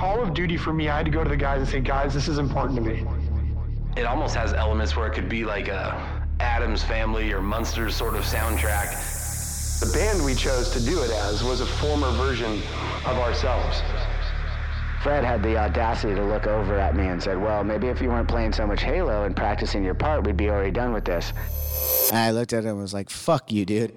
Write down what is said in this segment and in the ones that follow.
Call of Duty for me, I had to go to the guys and say, guys, this is important to me. It almost has elements where it could be like a Addams Family or Munsters sort of soundtrack. The band we chose to do it as was a former version of ourselves. Fred had the audacity to look over at me and said, Well, maybe if you weren't playing so much Halo and practicing your part, we'd be already done with this. And I looked at him and was like, fuck you, dude.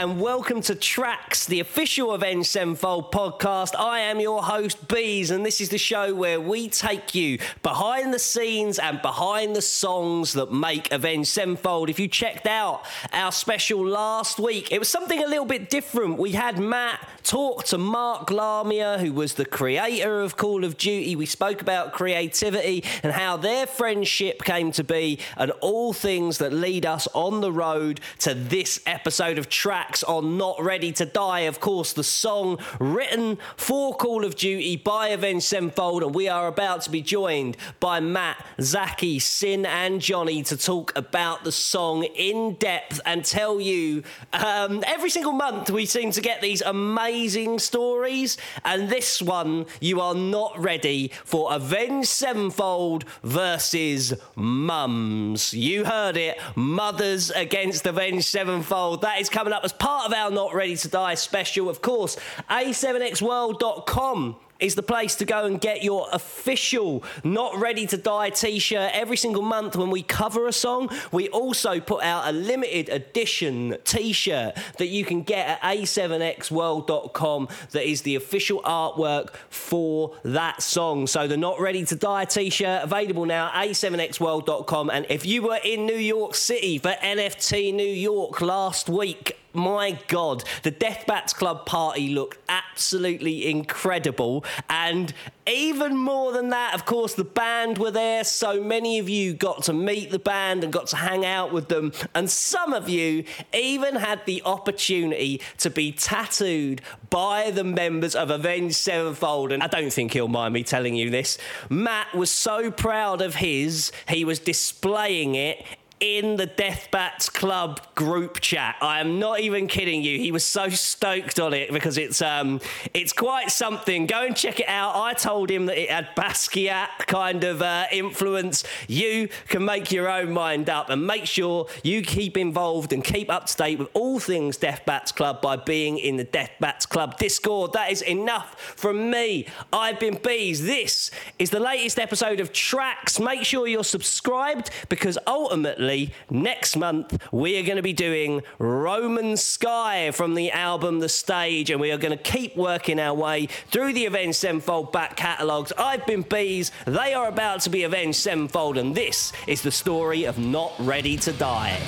And welcome to TRAX, the official Avenged Sevenfold podcast. I am your host, Bees, and this is the show where we take you behind the scenes and behind the songs that make Avenged Sevenfold. If you checked out our special last week, it was something a little bit different. We had Matt talk to Mark Lamia, who was the creator of Call of Duty. We spoke about creativity and how their friendship came to be, and all things that lead us on the road to this episode of TRAX on Not Ready to Die. Of course, the song written for Call of Duty by Avenged Sevenfold, and we are about to be joined by Matt, Zacky, Sin, and Johnny to talk about the song in depth and tell you um, every single month we seem to get these amazing stories, and this one you are not ready for Avenged Sevenfold versus Mums. You heard it, mothers against Avenged Sevenfold. That is coming up as part of our Not Ready to Die special. Of course, a7xworld.com is the place to go and get your official Not Ready to Die t shirt every single month when we cover a song. We also put out a limited edition t shirt that you can get at a7xworld.com that is the official artwork for that song. So the Not Ready to Die t shirt available now at a7xworld.com. And if you were in New York City for NFT New York last week, my God, the Death Bats Club party looked absolutely incredible. And even more than that, of course, the band were there. So many of you got to meet the band and got to hang out with them. And some of you even had the opportunity to be tattooed by the members of Avenged Sevenfold. And I don't think he'll mind me telling you this. Matt was so proud of his, he was displaying it in the Death Bats Club group chat. I am not even kidding you. He was so stoked on it because it's um it's quite something. Go and check it out. I told him that it had Basquiat kind of uh, influence. You can make your own mind up and make sure you keep involved and keep up to date with all things Death Bats Club by being in the Death Bats Club Discord. That is enough from me. I've been Bees. This is the latest episode of TRAX. Make sure you're subscribed because ultimately next month we are going to be doing Roman Sky from the album The Stage, and we are going to keep working our way through the Avenged Sevenfold back catalogues. I've been Bees, they are about to be Avenged Sevenfold, and this is the story of Not Ready to Die.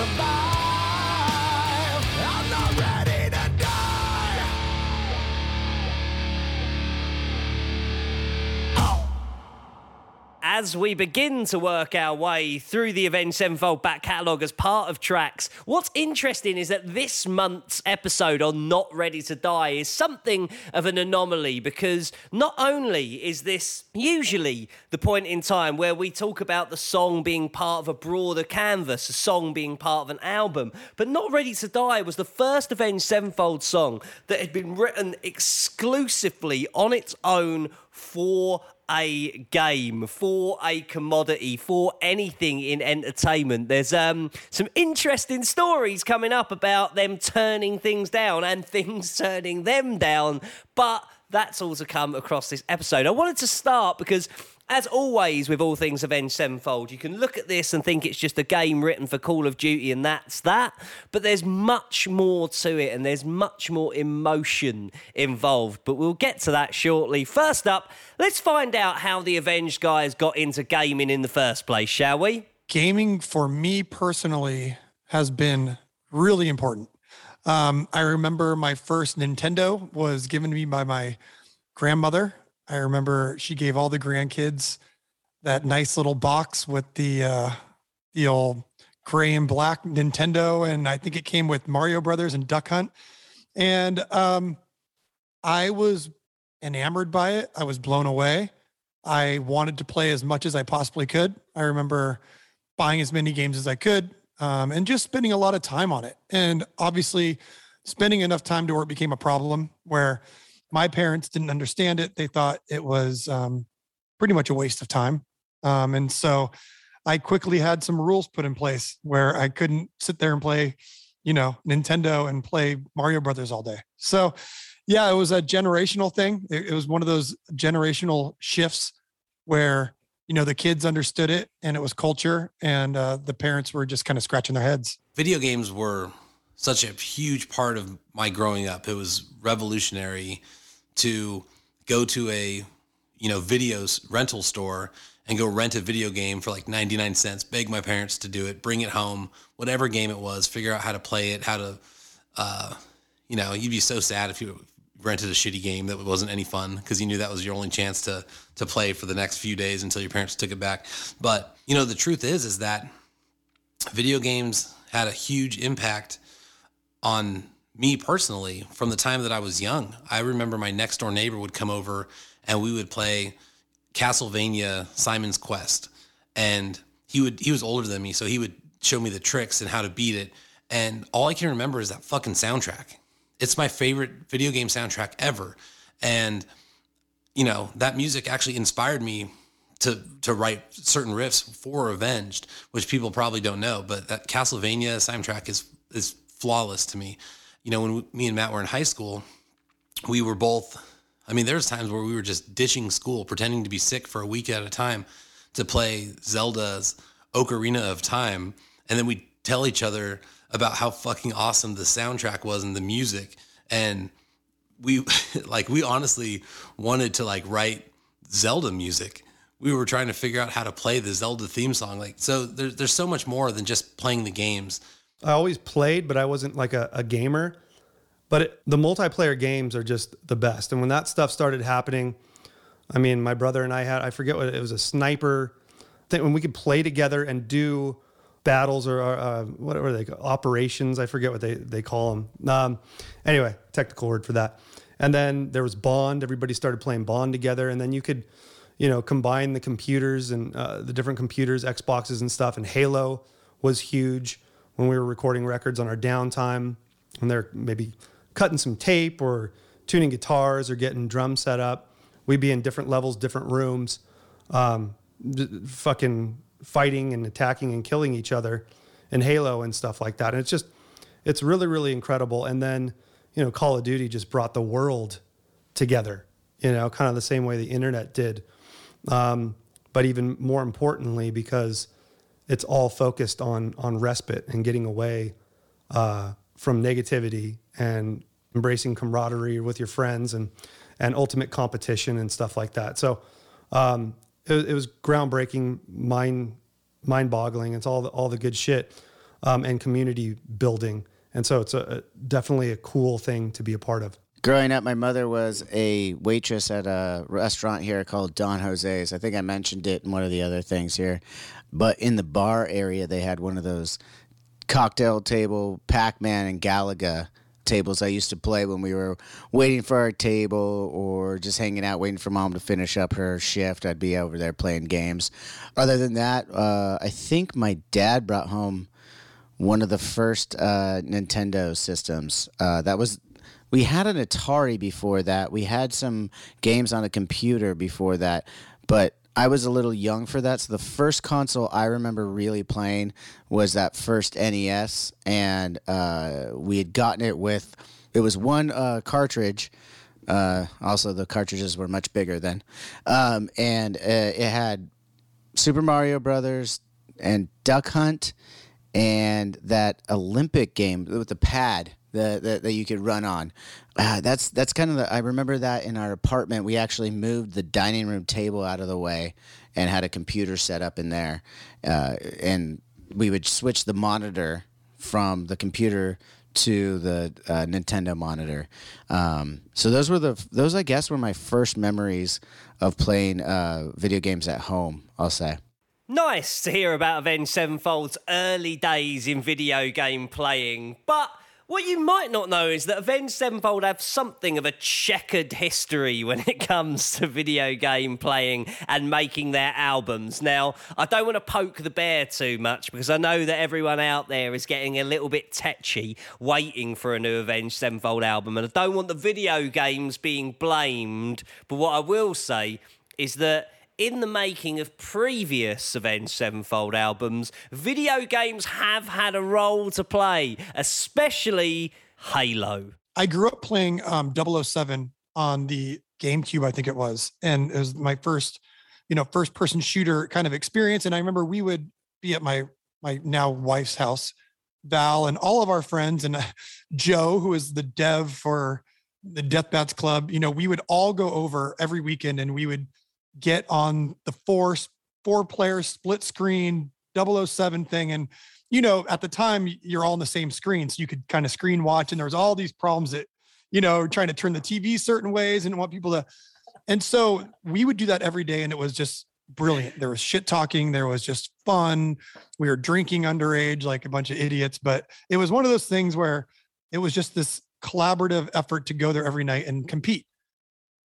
The As we begin to work our way through the Avenged Sevenfold back catalogue as part of TRAX, what's interesting is that this month's episode on Not Ready to Die is something of an anomaly because not only is this usually the point in time where we talk about the song being part of a broader canvas, a song being part of an album, but Not Ready to Die was the first Avenged Sevenfold song that had been written exclusively on its own for a game, for a commodity, for anything in entertainment. There's um, some interesting stories coming up about them turning things down and things turning them down, but that's all to come across this episode. I wanted to start because as always with all things Avenged Sevenfold, you can look at this and think it's just a game written for Call of Duty and that's that. But there's much more to it and there's much more emotion involved. But we'll get to that shortly. First up, let's find out how the Avenged guys got into gaming in the first place, shall we? Gaming for me personally has been really important. Um, I remember my first Nintendo was given to me by my grandmother. I remember she gave all the grandkids that nice little box with the uh, the old gray and black Nintendo, and I think it came with Mario Brothers and Duck Hunt. And um, I was enamored by it. I was blown away. I wanted to play as much as I possibly could. I remember buying as many games as I could um, and just spending a lot of time on it. And obviously, spending enough time to where it became a problem where my parents didn't understand it. They thought it was um, pretty much a waste of time. Um, and so I quickly had some rules put in place where I couldn't sit there and play, you know, Nintendo and play Mario Brothers all day. So, yeah, it was a generational thing. It, it was one of those generational shifts where you know the kids understood it and it was culture, and uh, the parents were just kind of scratching their heads. Video games were such a huge part of my growing up. It was revolutionary to go to a you know video rental store and go rent a video game for like 99 cents beg my parents to do it bring it home whatever game it was figure out how to play it how to uh, you know you'd be so sad if you rented a shitty game that wasn't any fun because you knew that was your only chance to to play for the next few days until your parents took it back. But you know the truth is is that video games had a huge impact on me personally from the time that I was young. I remember my next door neighbor would come over and we would play Castlevania Simon's Quest. And he would he was older than me, so he would show me the tricks and how to beat it. And all I can remember is that fucking soundtrack. It's my favorite video game soundtrack ever. And you know, that music actually inspired me to to write certain riffs for Avenged, which people probably don't know, but that Castlevania soundtrack is is flawless to me. You know, when we, me and Matt were in high school, we were both I mean, there's times where we were just ditching school, pretending to be sick for a week at a time to play Zelda's Ocarina of Time, and then we tell each other about how fucking awesome the soundtrack was and the music and we like we honestly wanted to like write Zelda music. We were trying to figure out how to play the Zelda theme song. Like so there's there's so much more than just playing the games. I always played, but I wasn't like a, a gamer. But it, the multiplayer games are just the best. And when that stuff started happening, I mean, my brother and I had, I forget what it was, a sniper thing when we could play together and do battles or uh, whatever they call operations. I forget what they, they call them. Um, anyway, technical word for that. And then there was Bond. Everybody started playing Bond together. And then you could, you know, combine the computers and uh, the different computers, Xboxes and stuff. And Halo was huge when we were recording records on our downtime. And they're maybe cutting some tape or tuning guitars or getting drums set up. We'd be in different levels, different rooms, um, fucking fighting and attacking and killing each other in Halo and stuff like that. And it's just, it's really, really incredible. And then, you know, Call of Duty just brought the world together, you know, kind of the same way the internet did. Um, but even more importantly, because it's all focused on on respite and getting away uh, from negativity and embracing camaraderie with your friends and and ultimate competition and stuff like that. So um, it, it was groundbreaking, mind mind boggling. It's all the, all the good shit um, and community building. And so it's a, a definitely a cool thing to be a part of. Growing up, my mother was a waitress at a restaurant here called Don Jose's. I think I mentioned it in one of the other things here. But in the bar area, they had one of those cocktail table, Pac Man and Galaga tables I used to play when we were waiting for our table or just hanging out, waiting for mom to finish up her shift. I'd be over there playing games. Other than that, uh, I think my dad brought home one of the first uh, Nintendo systems. Uh, that was we had an Atari before that. We had some games on a computer before that, but I was a little young for that. So the first console I remember really playing was that first NES, and uh, we had gotten it with it was one uh, cartridge. Uh, also, the cartridges were much bigger then, um, and uh, it had Super Mario Brothers and Duck Hunt and that Olympic game with the pad that, that, that you could run on. Uh, that's that's kind of the. I remember that in our apartment, we actually moved the dining room table out of the way and had a computer set up in there, uh, and we would switch the monitor from the computer to the uh, Nintendo monitor. Um, so those were the those I guess were my first memories of playing uh, video games at home. I'll say. Nice to hear about Avenged Sevenfold's early days in video game playing, but what you might not know is that Avenged Sevenfold have something of a checkered history when it comes to video game playing and making their albums. Now, I don't want to poke the bear too much because I know that everyone out there is getting a little bit tetchy waiting for a new Avenged Sevenfold album, and I don't want the video games being blamed. But what I will say is that in the making of previous Avenged Sevenfold albums, video games have had a role to play, especially Halo. I grew up playing um, 007 on the GameCube, I think it was, and it was my first, you know, first person shooter kind of experience. And I remember we would be at my my now wife's house, Val, and all of our friends, and uh, Joe, who is the dev for the Death Bats Club. You know, we would all go over every weekend, and we would get on the four four player split screen 007 thing. And you know at the time you're all on the same screen so you could kind of screen watch and there was all these problems that you know trying to turn the tv certain ways and want people to and so we would do that every day and it was just brilliant. There was shit talking there was just fun we were drinking underage like a bunch of idiots but it was one of those things where it was just this collaborative effort to go there every night and compete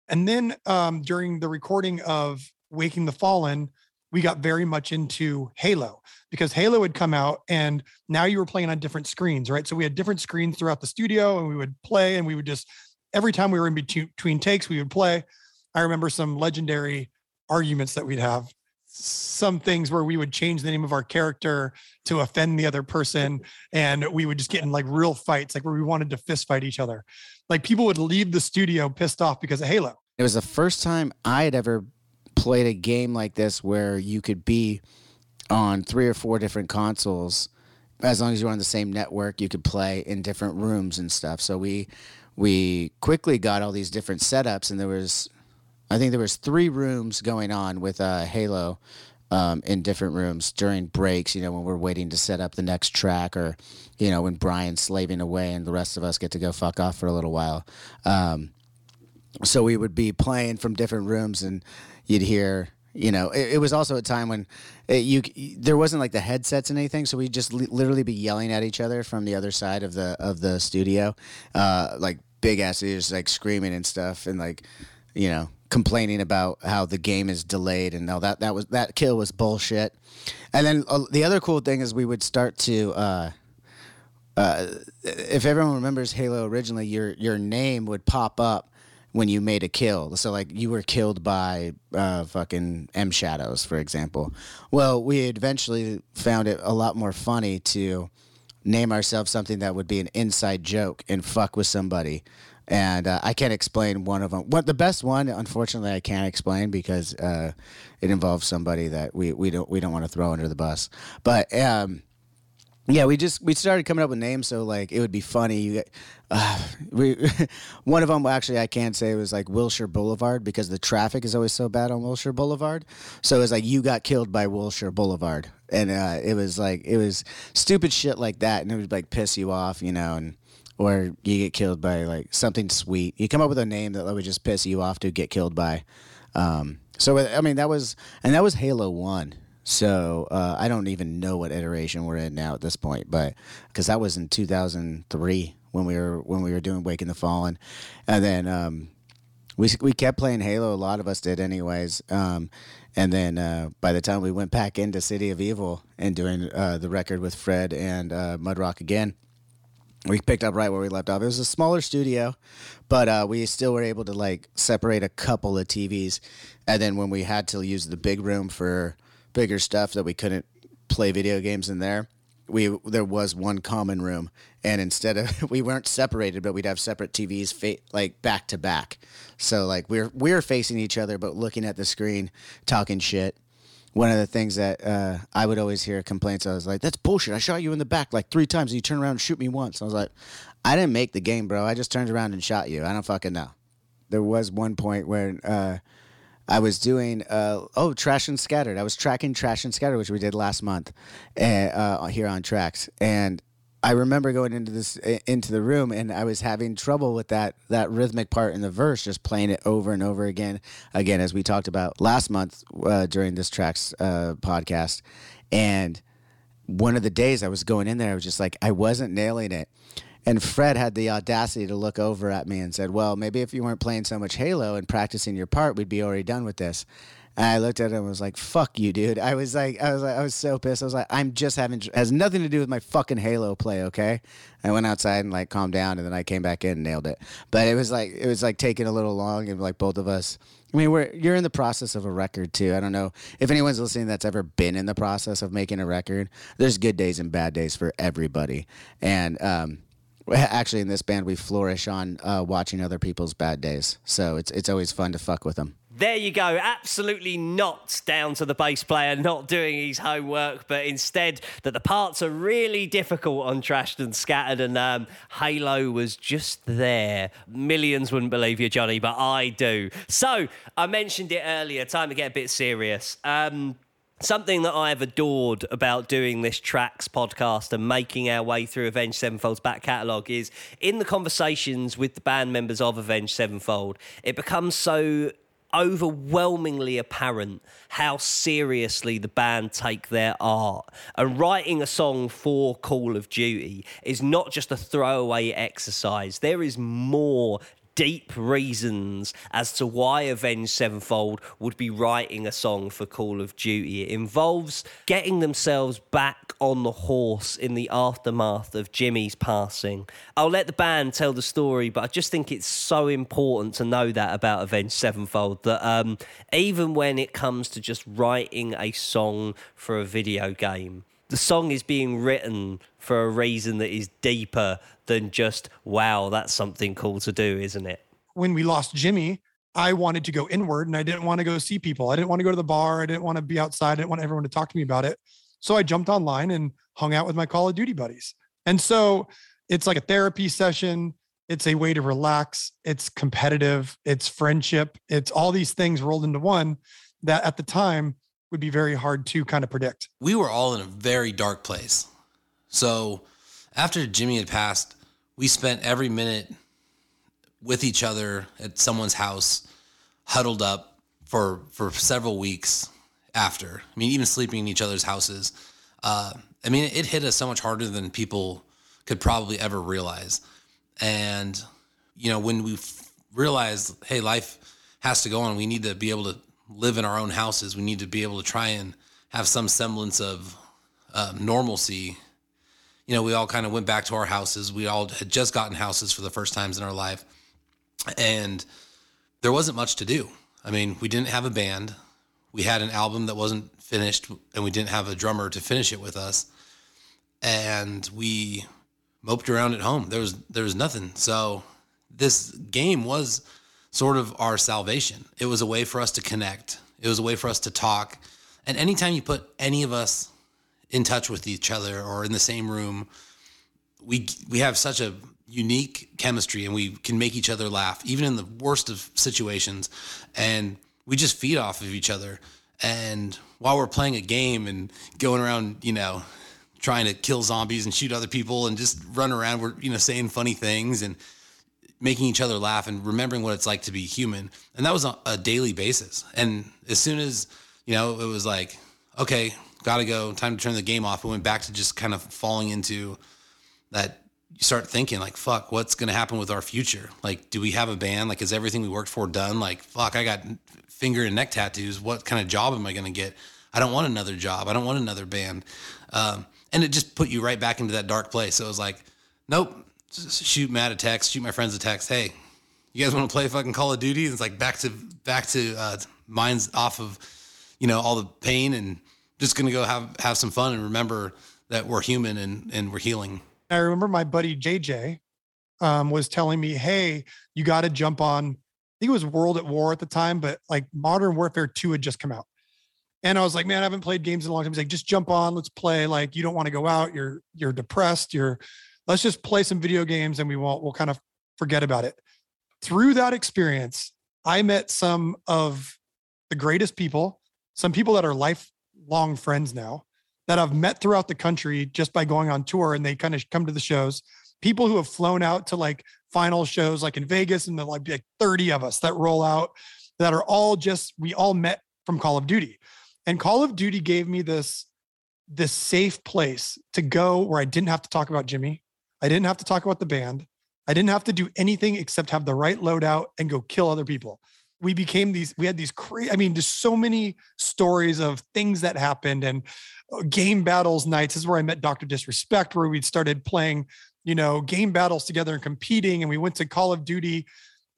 and then um, during the recording of Waking the Fallen, we got very much into Halo because Halo had come out and now you were playing on different screens, right? So we had different screens throughout the studio and we would play and we would just, every time we were in between, between takes, we would play. I remember some legendary arguments that we'd have some things where we would change the name of our character to offend the other person and we would just get in like real fights like where we wanted to fist fight each other like people would leave the studio pissed off because of halo It was the first time I had ever played a game like this where you could be on three or four different consoles. As long as you were on the same network, you could play in different rooms and stuff. So we we quickly got all these different setups, and there was, I think there was three rooms going on with uh, Halo. Um, in different rooms during breaks, you know, when we're waiting to set up the next track, or you know, when Brian's slaving away and the rest of us get to go fuck off for a little while. Um, so we would be playing from different rooms and you'd hear you know it, it was also a time when it, you there wasn't like the headsets and anything so we'd just li- literally be yelling at each other from the other side of the of the studio uh like big ass ears like screaming and stuff and like you know complaining about how the game is delayed and all that that was that kill was bullshit and then uh, the other cool thing is we would start to uh uh, if everyone remembers Halo originally, your your name would pop up when you made a kill. So like you were killed by uh, fucking M Shadows, for example. Well, we eventually found it a lot more funny to name ourselves something that would be an inside joke and fuck with somebody. And uh, I can't explain one of them. What the best one, unfortunately, I can't explain because uh, it involves somebody that we, we don't we don't want to throw under the bus. But um, yeah, we just we started coming up with names so like it would be funny. You uh, we one of them actually I can't say it was like Wilshire Boulevard because the traffic is always so bad on Wilshire Boulevard. So it was like you got killed by Wilshire Boulevard, and uh, it was like it was stupid shit like that, and it would like piss you off, you know, and or you get killed by like something sweet. You come up with a name that would just piss you off to get killed by. Um, so I mean that was and that was Halo One. So uh, I don't even know what iteration we're in now at this point, but because that was in 2003 when we were when we were doing Waking the Fallen, and then um, we we kept playing Halo. A lot of us did, anyways. Um, and then uh, by the time we went back into City of Evil and doing uh, the record with Fred and uh, Mudrock again, we picked up right where we left off. It was a smaller studio, but uh, we still were able to like separate a couple of TVs. And then when we had to use the big room for bigger stuff that we couldn't play video games in there, we there was one common room, and instead of we weren't separated, but we'd have separate TVs fa- like back to back. So like we're we're facing each other, but looking at the screen, talking shit. One of the things that uh, I would always hear complaints, I was like, "That's bullshit! I shot you in the back like three times, and you turn around and shoot me once." I was like, "I didn't make the game, bro. I just turned around and shot you. I don't fucking know." There was one point where uh, I was doing uh, oh Trashed and Scattered. I was tracking Trashed and Scattered, which we did last month uh, uh, here on TRAX, and I remember going into this into the room, and I was having trouble with that that rhythmic part in the verse, just playing it over and over again, again as we talked about last month uh, during this TRAX uh, podcast, and one of the days I was going in there, I was just like I wasn't nailing it. And Fred had the audacity to look over at me and said, Well, maybe if you weren't playing so much Halo and practicing your part, we'd be already done with this. And I looked at him and was like, "Fuck you, dude." I was like, I was like, I was so pissed. I was like, "I'm just having has nothing to do with my fucking Halo play, okay?" I went outside and like calmed down, and then I came back in and nailed it. But it was like it was like taking a little long, and like both of us. I mean, we're you're in the process of a record too. I don't know if anyone's listening that's ever been in the process of making a record. There's good days and bad days for everybody, and um, actually in this band we flourish on uh, watching other people's bad days. So it's it's always fun to fuck with them. There you go. Absolutely not down to the bass player not doing his homework, but instead that the parts are really difficult on Trashed and Scattered, and um, Halo was just there. Millions wouldn't believe you, Johnny, but I do. So I mentioned it earlier. Time to get a bit serious. Um, Something that I have adored about doing this TRAX podcast and making our way through Avenged Sevenfold's back catalogue is in the conversations with the band members of Avenged Sevenfold, it becomes so overwhelmingly apparent how seriously the band take their art. And writing a song for Call of Duty is not just a throwaway exercise, there is more deep reasons as to why Avenged Sevenfold would be writing a song for Call of Duty. It involves getting themselves back on the horse in the aftermath of Jimmy's passing. I'll let the band tell the story, but I just think it's so important to know that about Avenged Sevenfold that um, even when it comes to just writing a song for a video game, the song is being written for a reason that is deeper than just wow that's something cool to do isn't it when we lost Jimmy, I wanted to go inward and I didn't want to go see people. I didn't want to go to the bar. I didn't want to be outside. I didn't want everyone to talk to me about it. So I jumped online and hung out with my Call of Duty buddies. And so it's like a therapy session. It's a way to relax. It's competitive. It's friendship. It's all these things rolled into one that at the time would be very hard to kind of predict. we were all in a very dark place. So after Jimmy had passed, we spent every minute with each other at someone's house, huddled up for for several weeks after. I mean, even sleeping in each other's houses. Uh, I mean, it hit us so much harder than people could probably ever realize. And you know, when we realized, hey, life has to go on. We need to be able to live in our own houses. We need to be able to try and have some semblance of uh, normalcy. You know, we all kind of went back to our houses. We all had just gotten houses for the first times in our life, and there wasn't much to do. I mean, we didn't have a band. We had an album that wasn't finished, and we didn't have a drummer to finish it with us. And we moped around at home. There was there was nothing. So this game was sort of our salvation. It was a way for us to connect. It was a way for us to talk. And anytime you put any of us in touch with each other or in the same room, we we have such a unique chemistry and we can make each other laugh even in the worst of situations and we just feed off of each other and while we're playing a game and going around you know trying to kill zombies and shoot other people and just run around we're you know saying funny things and making each other laugh and remembering what it's like to be human. And that was a, a daily basis. And as soon as you know it was like okay gotta go time to turn the game off we went back to just kind of falling into that you start thinking like fuck what's to happen with our future? Like do we have a band? Like is everything we worked for done? Like fuck i got finger and neck tattoos. What kind of job am i to get? I don't want another job. I don't want another band. Um, and it just put you right back into that dark place. So it was like nope shoot matt a text shoot my friends a text hey you guys want to play fucking call of duty and it's like back to back to uh, minds off of you know all the pain and just gonna go have have some fun and remember that we're human and and we're healing. I remember my buddy JJ um, was telling me, "Hey, you got to jump on." I think it was World at War at the time, but like Modern Warfare Two had just come out, and I was like, "Man, I haven't played games in a long time." He's like, "Just jump on, let's play." Like, you don't want to go out. You're you're depressed. You're let's just play some video games, and we won't. We'll kind of forget about it. Through that experience, I met some of the greatest people, some people that are lifelong friends now that I've met throughout the country just by going on tour and they kind of come to the shows. People who have flown out to like final shows like in Vegas and the like, like 30 of us that roll out that are all just we all met from Call of Duty. And Call of Duty gave me this this safe place to go where I didn't have to talk about Jimmy. I didn't have to talk about the band. I didn't have to do anything except have the right loadout and go kill other people. We became these, we had these crazy, I mean, just so many stories of things that happened and uh, game battles nights. This is where I met Dr. Disrespect, where we started playing, you know, game battles together and competing. And we went to Call of Duty,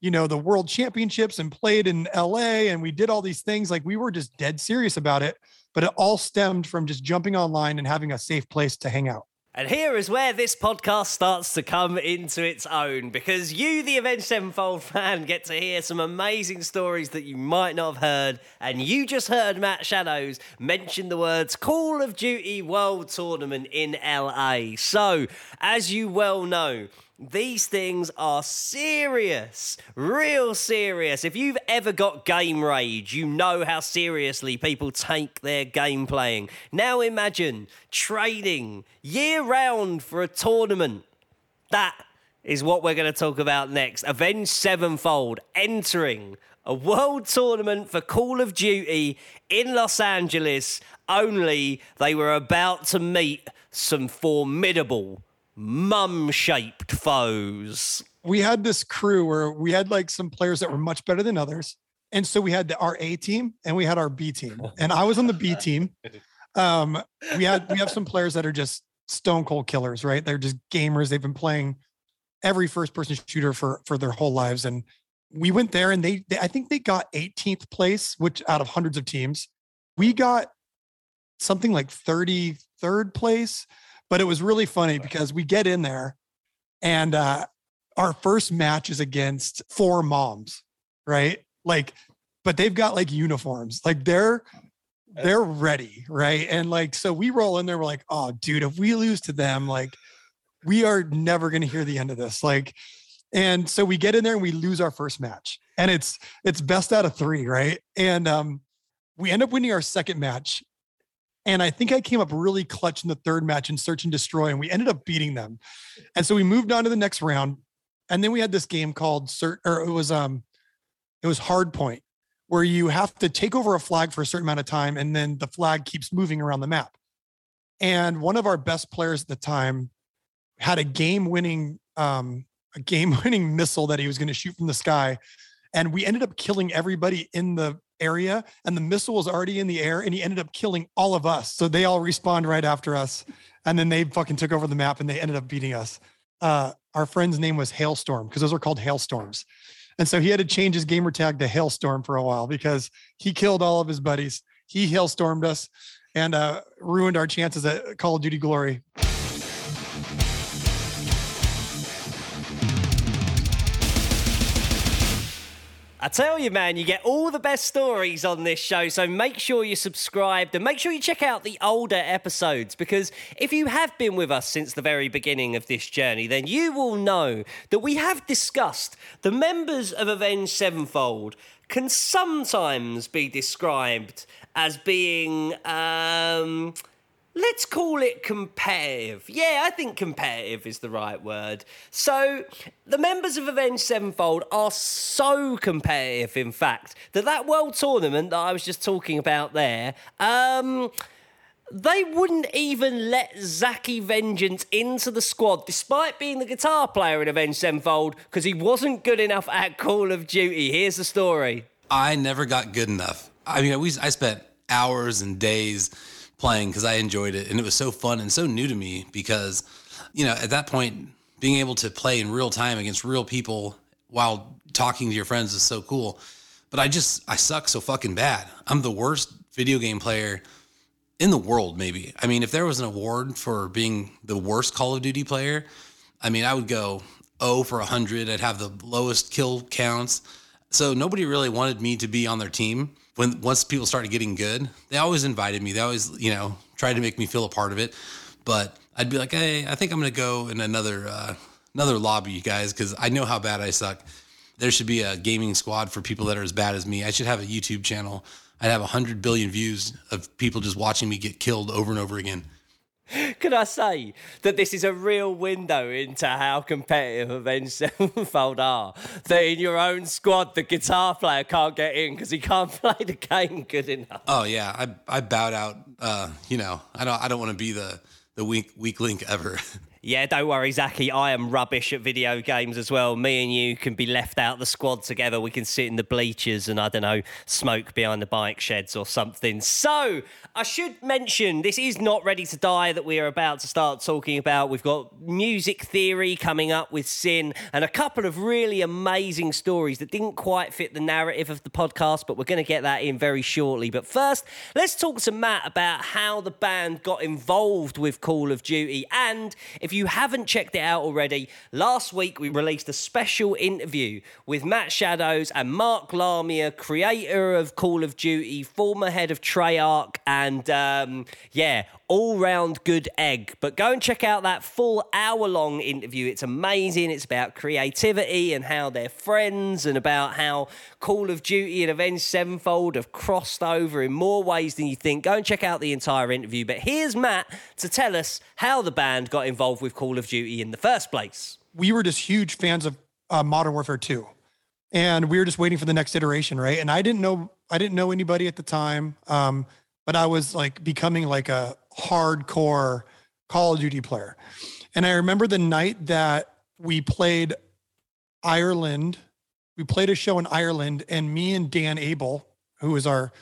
you know, the world championships and played in LA. And we did all these things. Like we were just dead serious about it. But it all stemmed from just jumping online and having a safe place to hang out. And here is where this podcast starts to come into its own because you, the Avenged Sevenfold fan, get to hear some amazing stories that you might not have heard. And you just heard Matt Shadows mention the words Call of Duty World Tournament in LA. So, as you well know, these things are serious, real serious. If you've ever got game rage, you know how seriously people take their game playing. Now imagine training year round for a tournament. That is what we're going to talk about next. Avenged Sevenfold entering a world tournament for Call of Duty in Los Angeles, only they were about to meet some formidable mum shaped foes. we had this crew where we had like some players that were much better than others. And so we had the, our A team and we had our B team. And I was on the B team. Um, we had we have some players that are just stone cold killers, right? They're just gamers. They've been playing every first person shooter for for their whole lives. And we went there and they, they I think they got 18th place, which out of hundreds of teams. We got something like 33rd place, but it was really funny because we get in there and uh our first match is against four moms, right? Like, but they've got like uniforms, like they're they're ready, right? And like, so we roll in there, we're like, oh, dude, if we lose to them, like, we are never gonna hear the end of this. Like, and so we get in there and we lose our first match, and it's it's best out of three, right? And um, we end up winning our second match, and I think I came up really clutch in the third match in Search and Destroy, and we ended up beating them. And so we moved on to the next round. And then we had this game called Cert, or it was um, it was Hard Point, where you have to take over a flag for a certain amount of time, and then the flag keeps moving around the map. And one of our best players at the time had a game-winning um, a game-winning missile that he was going to shoot from the sky, and we ended up killing everybody in the area and the missile was already in the air and he ended up killing all of us. So they all respawned right after us and then they fucking took over the map and they ended up beating us. Uh our friend's name was hailstorm because those are called hailstorms. And so he had to change his gamer tag to hailstorm for a while because he killed all of his buddies. He hailstormed us and uh ruined our chances at call of duty glory I tell you, man, you get all the best stories on this show. So make sure you're subscribed and make sure you check out the older episodes because if you have been with us since the very beginning of this journey, then you will know that we have discussed the members of Avenged Sevenfold can sometimes be described as being. Um, Let's call it competitive. Yeah, I think competitive is the right word. So, the members of Avenged Sevenfold are so competitive, in fact, that that world tournament that I was just talking about there, um, they wouldn't even let Zacky Vengeance into the squad, despite being the guitar player in Avenged Sevenfold, because he wasn't good enough at Call of Duty. Here's the story. I never got good enough. I mean, we I spent hours and days playing because I enjoyed it and it was so fun and so new to me because, you know, at that point, being able to play in real time against real people while talking to your friends is so cool. But I just I suck so fucking bad. I'm the worst video game player in the world, maybe. I mean, if there was an award for being the worst Call of Duty player, I mean, I would go 0 for 100. I'd have the lowest kill counts. So nobody really wanted me to be on their team. When once people started getting good, they always invited me. They always, you know, tried to make me feel a part of it. But I'd be like, hey, I think I'm gonna go in another uh, another lobby, you guys, because I know how bad I suck. There should be a gaming squad for people that are as bad as me. I should have a YouTube channel. I'd have 100 billion views of people just watching me get killed over and over again. Could I say that this is a real window into how competitive Avenged Sevenfold are? That in your own squad, the guitar player can't get in because he can't play the game good enough. Oh yeah, I I bowed out. Uh, you know, I don't I don't want to be the the weak weak link ever. Yeah, don't worry, Zacky. I am rubbish at video games as well. Me and you can be left out the squad together. We can sit in the bleachers and I don't know, smoke behind the bike sheds or something. So I should mention this is not ready to die that we are about to start talking about. We've got music theory coming up with Sin and a couple of really amazing stories that didn't quite fit the narrative of the podcast, but we're going to get that in very shortly. But first, let's talk to Matt about how the band got involved with Call of Duty. And if you haven't checked it out already, last week we released a special interview with Matt Shadows and Mark Lamia, creator of Call of Duty, former head of Treyarch, and um, yeah, all round good egg. But go and check out that full hour long interview. It's amazing. It's about creativity and how they're friends and about how Call of Duty and Avenged Sevenfold have crossed over in more ways than you think. Go and check out the entire interview. But here's Matt to tell us how the band got involved with Call of Duty in the first place. We were just huge fans of uh, Modern Warfare 2. And we were just waiting for the next iteration, right? And I didn't know I didn't know anybody at the time. Um, but I was like becoming like a hardcore Call of Duty player. And I remember the night that we played Ireland, we played a show in Ireland, and me and Dan Abel, who was our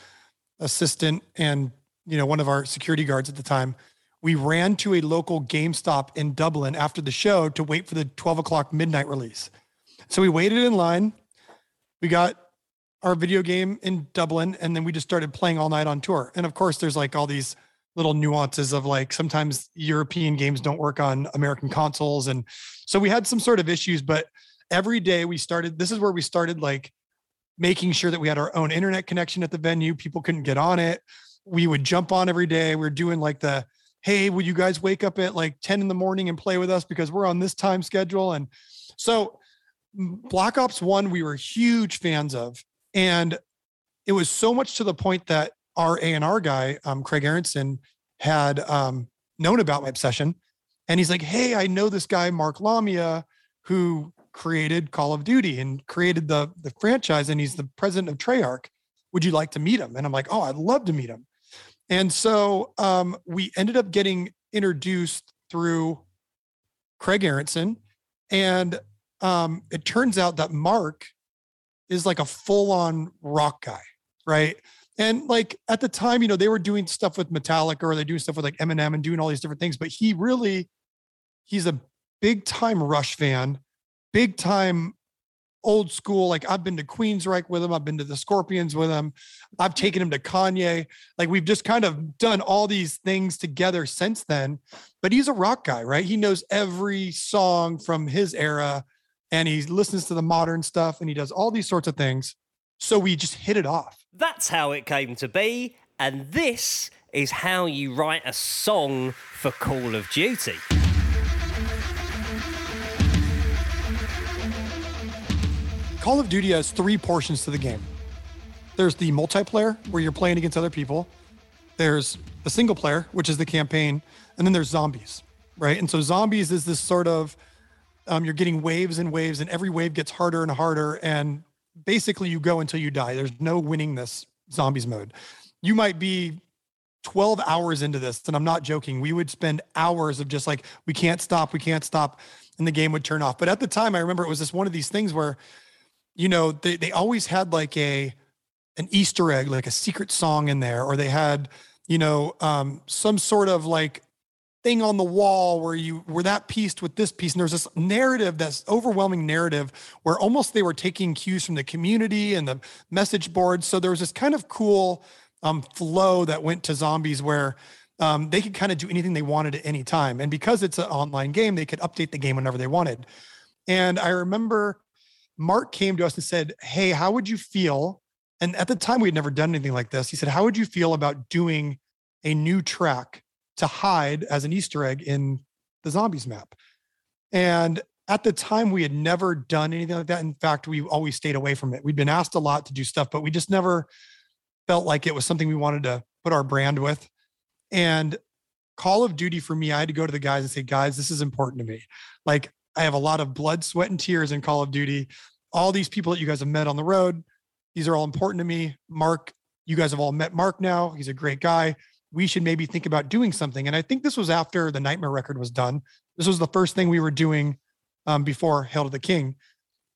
assistant and you know one of our security guards at the time, we ran to a local GameStop in Dublin after the show to wait for the 12 o'clock midnight release. So we waited in line. We got our video game in Dublin, and then we just started playing all night on tour. And of course, there's like all these little nuances of like sometimes European games don't work on American consoles, and so we had some sort of issues. But every day we started. This is where we started like making sure that we had our own internet connection at the venue. People couldn't get on it. We would jump on every day. We we're doing like the hey, would you guys wake up at like 10 in the morning and play with us because we're on this time schedule? And so Black Ops 1, we were huge fans of. And it was so much to the point that our A&R guy, um, Craig Aronson, had um, known about my obsession. And he's like, hey, I know this guy, Mark Lamia, who created Call of Duty and created the, the franchise, and he's the president of Treyarch. Would you like to meet him? And I'm like, oh, I'd love to meet him. And so um, we ended up getting introduced through Craig Aronson. And um, it turns out that Mark is like a full on rock guy, right? And like at the time, you know, they were doing stuff with Metallica or they're doing stuff with like Eminem and doing all these different things. But he really, he's a big time Rush fan, big time old school. Like I've been to Queensryche with him. I've been to the Scorpions with him. I've taken him to Kanye. Like we've just kind of done all these things together since then. But he's a rock guy, right? He knows every song from his era and he listens to the modern stuff and he does all these sorts of things. So we just hit it off. That's how it came to be. And this is how you write a song for Call of Duty. Call of Duty has three portions to the game. There's the multiplayer where you're playing against other people. There's the single player, which is the campaign, and then there's zombies, right? And so zombies is this sort of um, you're getting waves and waves, and every wave gets harder and harder, and basically you go until you die. There's no winning this zombies mode. You might be 12 hours into this, and I'm not joking. We would spend hours of just like we can't stop, we can't stop, and the game would turn off. But at the time, I remember it was just one of these things where you know, they, they always had like a an Easter egg, like a secret song in there, or they had, you know, um, some sort of like thing on the wall where you were that pieced with this piece. And there's this narrative, that's overwhelming narrative where almost they were taking cues from the community and the message boards. So there was this kind of cool um, flow that went to zombies where um, they could kind of do anything they wanted at any time. And because it's an online game, they could update the game whenever they wanted. And I remember Mark came to us and said, Hey, how would you feel? And at the time, we had never done anything like this. He said, How would you feel about doing a new track to hide as an Easter egg in the zombies map? And at the time, we had never done anything like that. In fact, we always stayed away from it. We'd been asked a lot to do stuff, but we just never felt like it was something we wanted to put our brand with. And Call of Duty for me, I had to go to the guys and say, guys, this is important to me. Like, I have a lot of blood, sweat, and tears in Call of Duty. All these people that you guys have met on the road, these are all important to me. Mark, you guys have all met Mark now. He's a great guy. We should maybe think about doing something. And I think this was after the Nightmare record was done. This was the first thing we were doing um, before Hail to the King.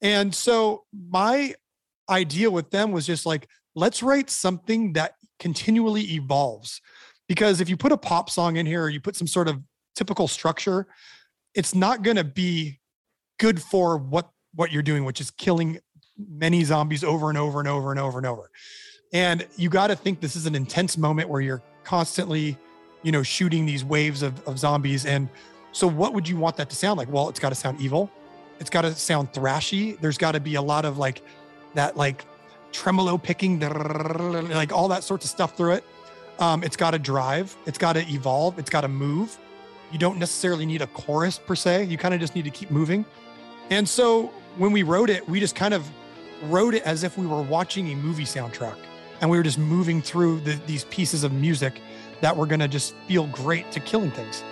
And so my idea with them was just like, let's write something that continually evolves. Because if you put a pop song in here or you put some sort of typical structure, it's not going to be good for what what you're doing, which is killing many zombies over and over and over and over and over. And you got to think this is an intense moment where you're constantly, you know, shooting these waves of, of zombies. And so, what would you want that to sound like? Well, it's got to sound evil. It's got to sound thrashy. There's got to be a lot of like that, like tremolo picking, like all that sorts of stuff through it. Um, it's got to drive. It's got to evolve. It's got to move. You don't necessarily need a chorus per se. You kind of just need to keep moving. And so when we wrote it, we just kind of wrote it as if we were watching a movie soundtrack and we were just moving through the, these pieces of music that were going to just feel great to killing things.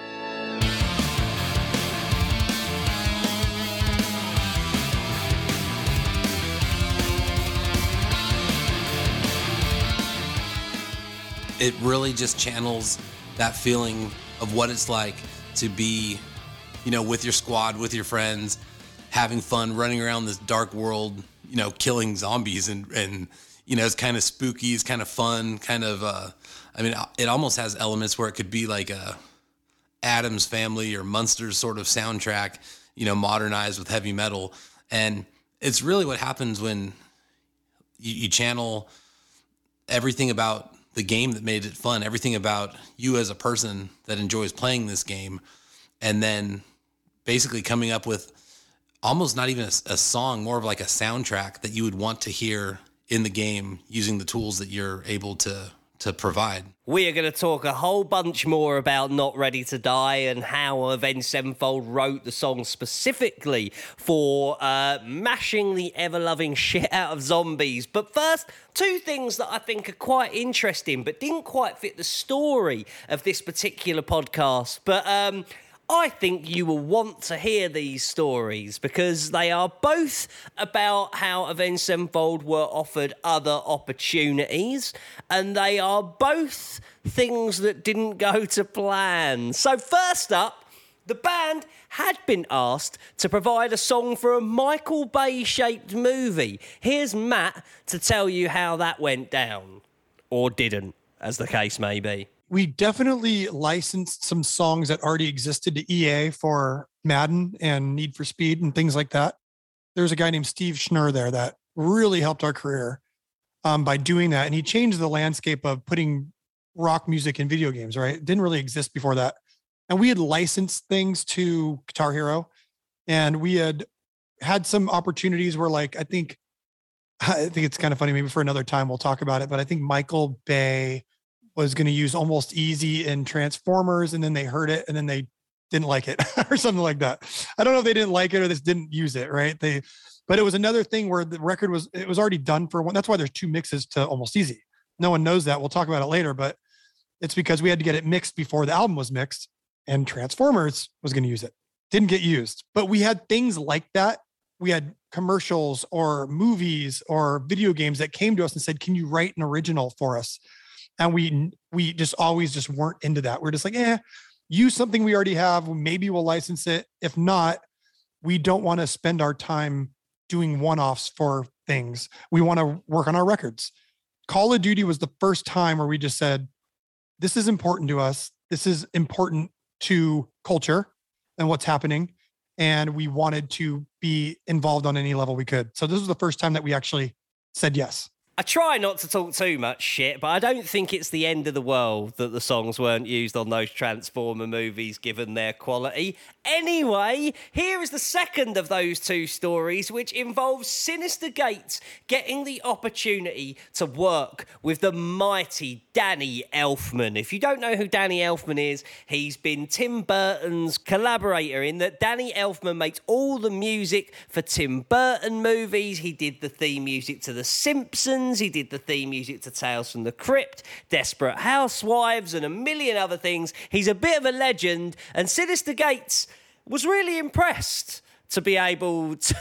it really just channels that feeling of what it's like to be, you know, with your squad, with your friends, having fun, running around this dark world, you know, killing zombies and and you know, it's kind of spooky, it's kind of fun, kind of uh I mean, it almost has elements where it could be like a Addams Family or Munsters sort of soundtrack, you know, modernized with heavy metal. And it's really what happens when you, you channel everything about the game that made it fun, everything about you as a person that enjoys playing this game, and then basically coming up with almost not even a, a, song, more of like a soundtrack that you would want to hear in the game using the tools that you're able to to provide. We are going to talk a whole bunch more about Not Ready to Die and how Avenged Sevenfold wrote the song specifically for uh, mashing the ever loving shit out of zombies. But first, two things that I think are quite interesting but didn't quite fit the story of this particular podcast. But um, I think you will want to hear these stories because they are both about how Avenged Sevenfold were offered other opportunities, and they are both things that didn't go to plan. So, first up, the band had been asked to provide a song for a Michael Bay shaped movie. Here's Matt to tell you how that went down. Or didn't, as the case may be we definitely licensed some songs that already existed to EA for Madden and Need for Speed and things like that. There's a guy named Steve Schnur there that really helped our career um, by doing that. And he changed the landscape of putting rock music in video games, right? It didn't really exist before that. And we had licensed things to Guitar Hero and we had had some opportunities where like, I think, I think it's kind of funny. Maybe for another time we'll talk about it, but I think Michael Bay, was going to use almost easy in Transformers, and then they heard it, and then they didn't like it or something like that. I don't know if they didn't like it or just didn't use it, right? They, but it was another thing where the record was it was already done for one. That's why there's two mixes to almost easy. No one knows that. We'll talk about it later, but it's because we had to get it mixed before the album was mixed, and Transformers was going to use it. Didn't get used, but we had things like that. We had commercials or movies or video games that came to us and said, "Can you write an original for us?" And we we just always just weren't into that. We're just like, eh, use something we already have. Maybe we'll license it. If not, we don't want to spend our time doing one-offs for things. We want to work on our records. Call of Duty was the first time where we just said, this is important to us. This is important to culture and what's happening. And we wanted to be involved on any level we could. So this was the first time that we actually said yes. I try not to talk too much shit, but I don't think it's the end of the world that the songs weren't used on those Transformer movies given their quality. Anyway, here is the second of those two stories, which involves Synyster Gates getting the opportunity to work with the mighty Danny Elfman. If you don't know who Danny Elfman is, he's been Tim Burton's collaborator in that Danny Elfman makes all the music for Tim Burton movies. He did the theme music to The Simpsons. He did the theme music to Tales from the Crypt, Desperate Housewives, and a million other things. He's a bit of a legend, and Synyster Gates was really impressed to be able to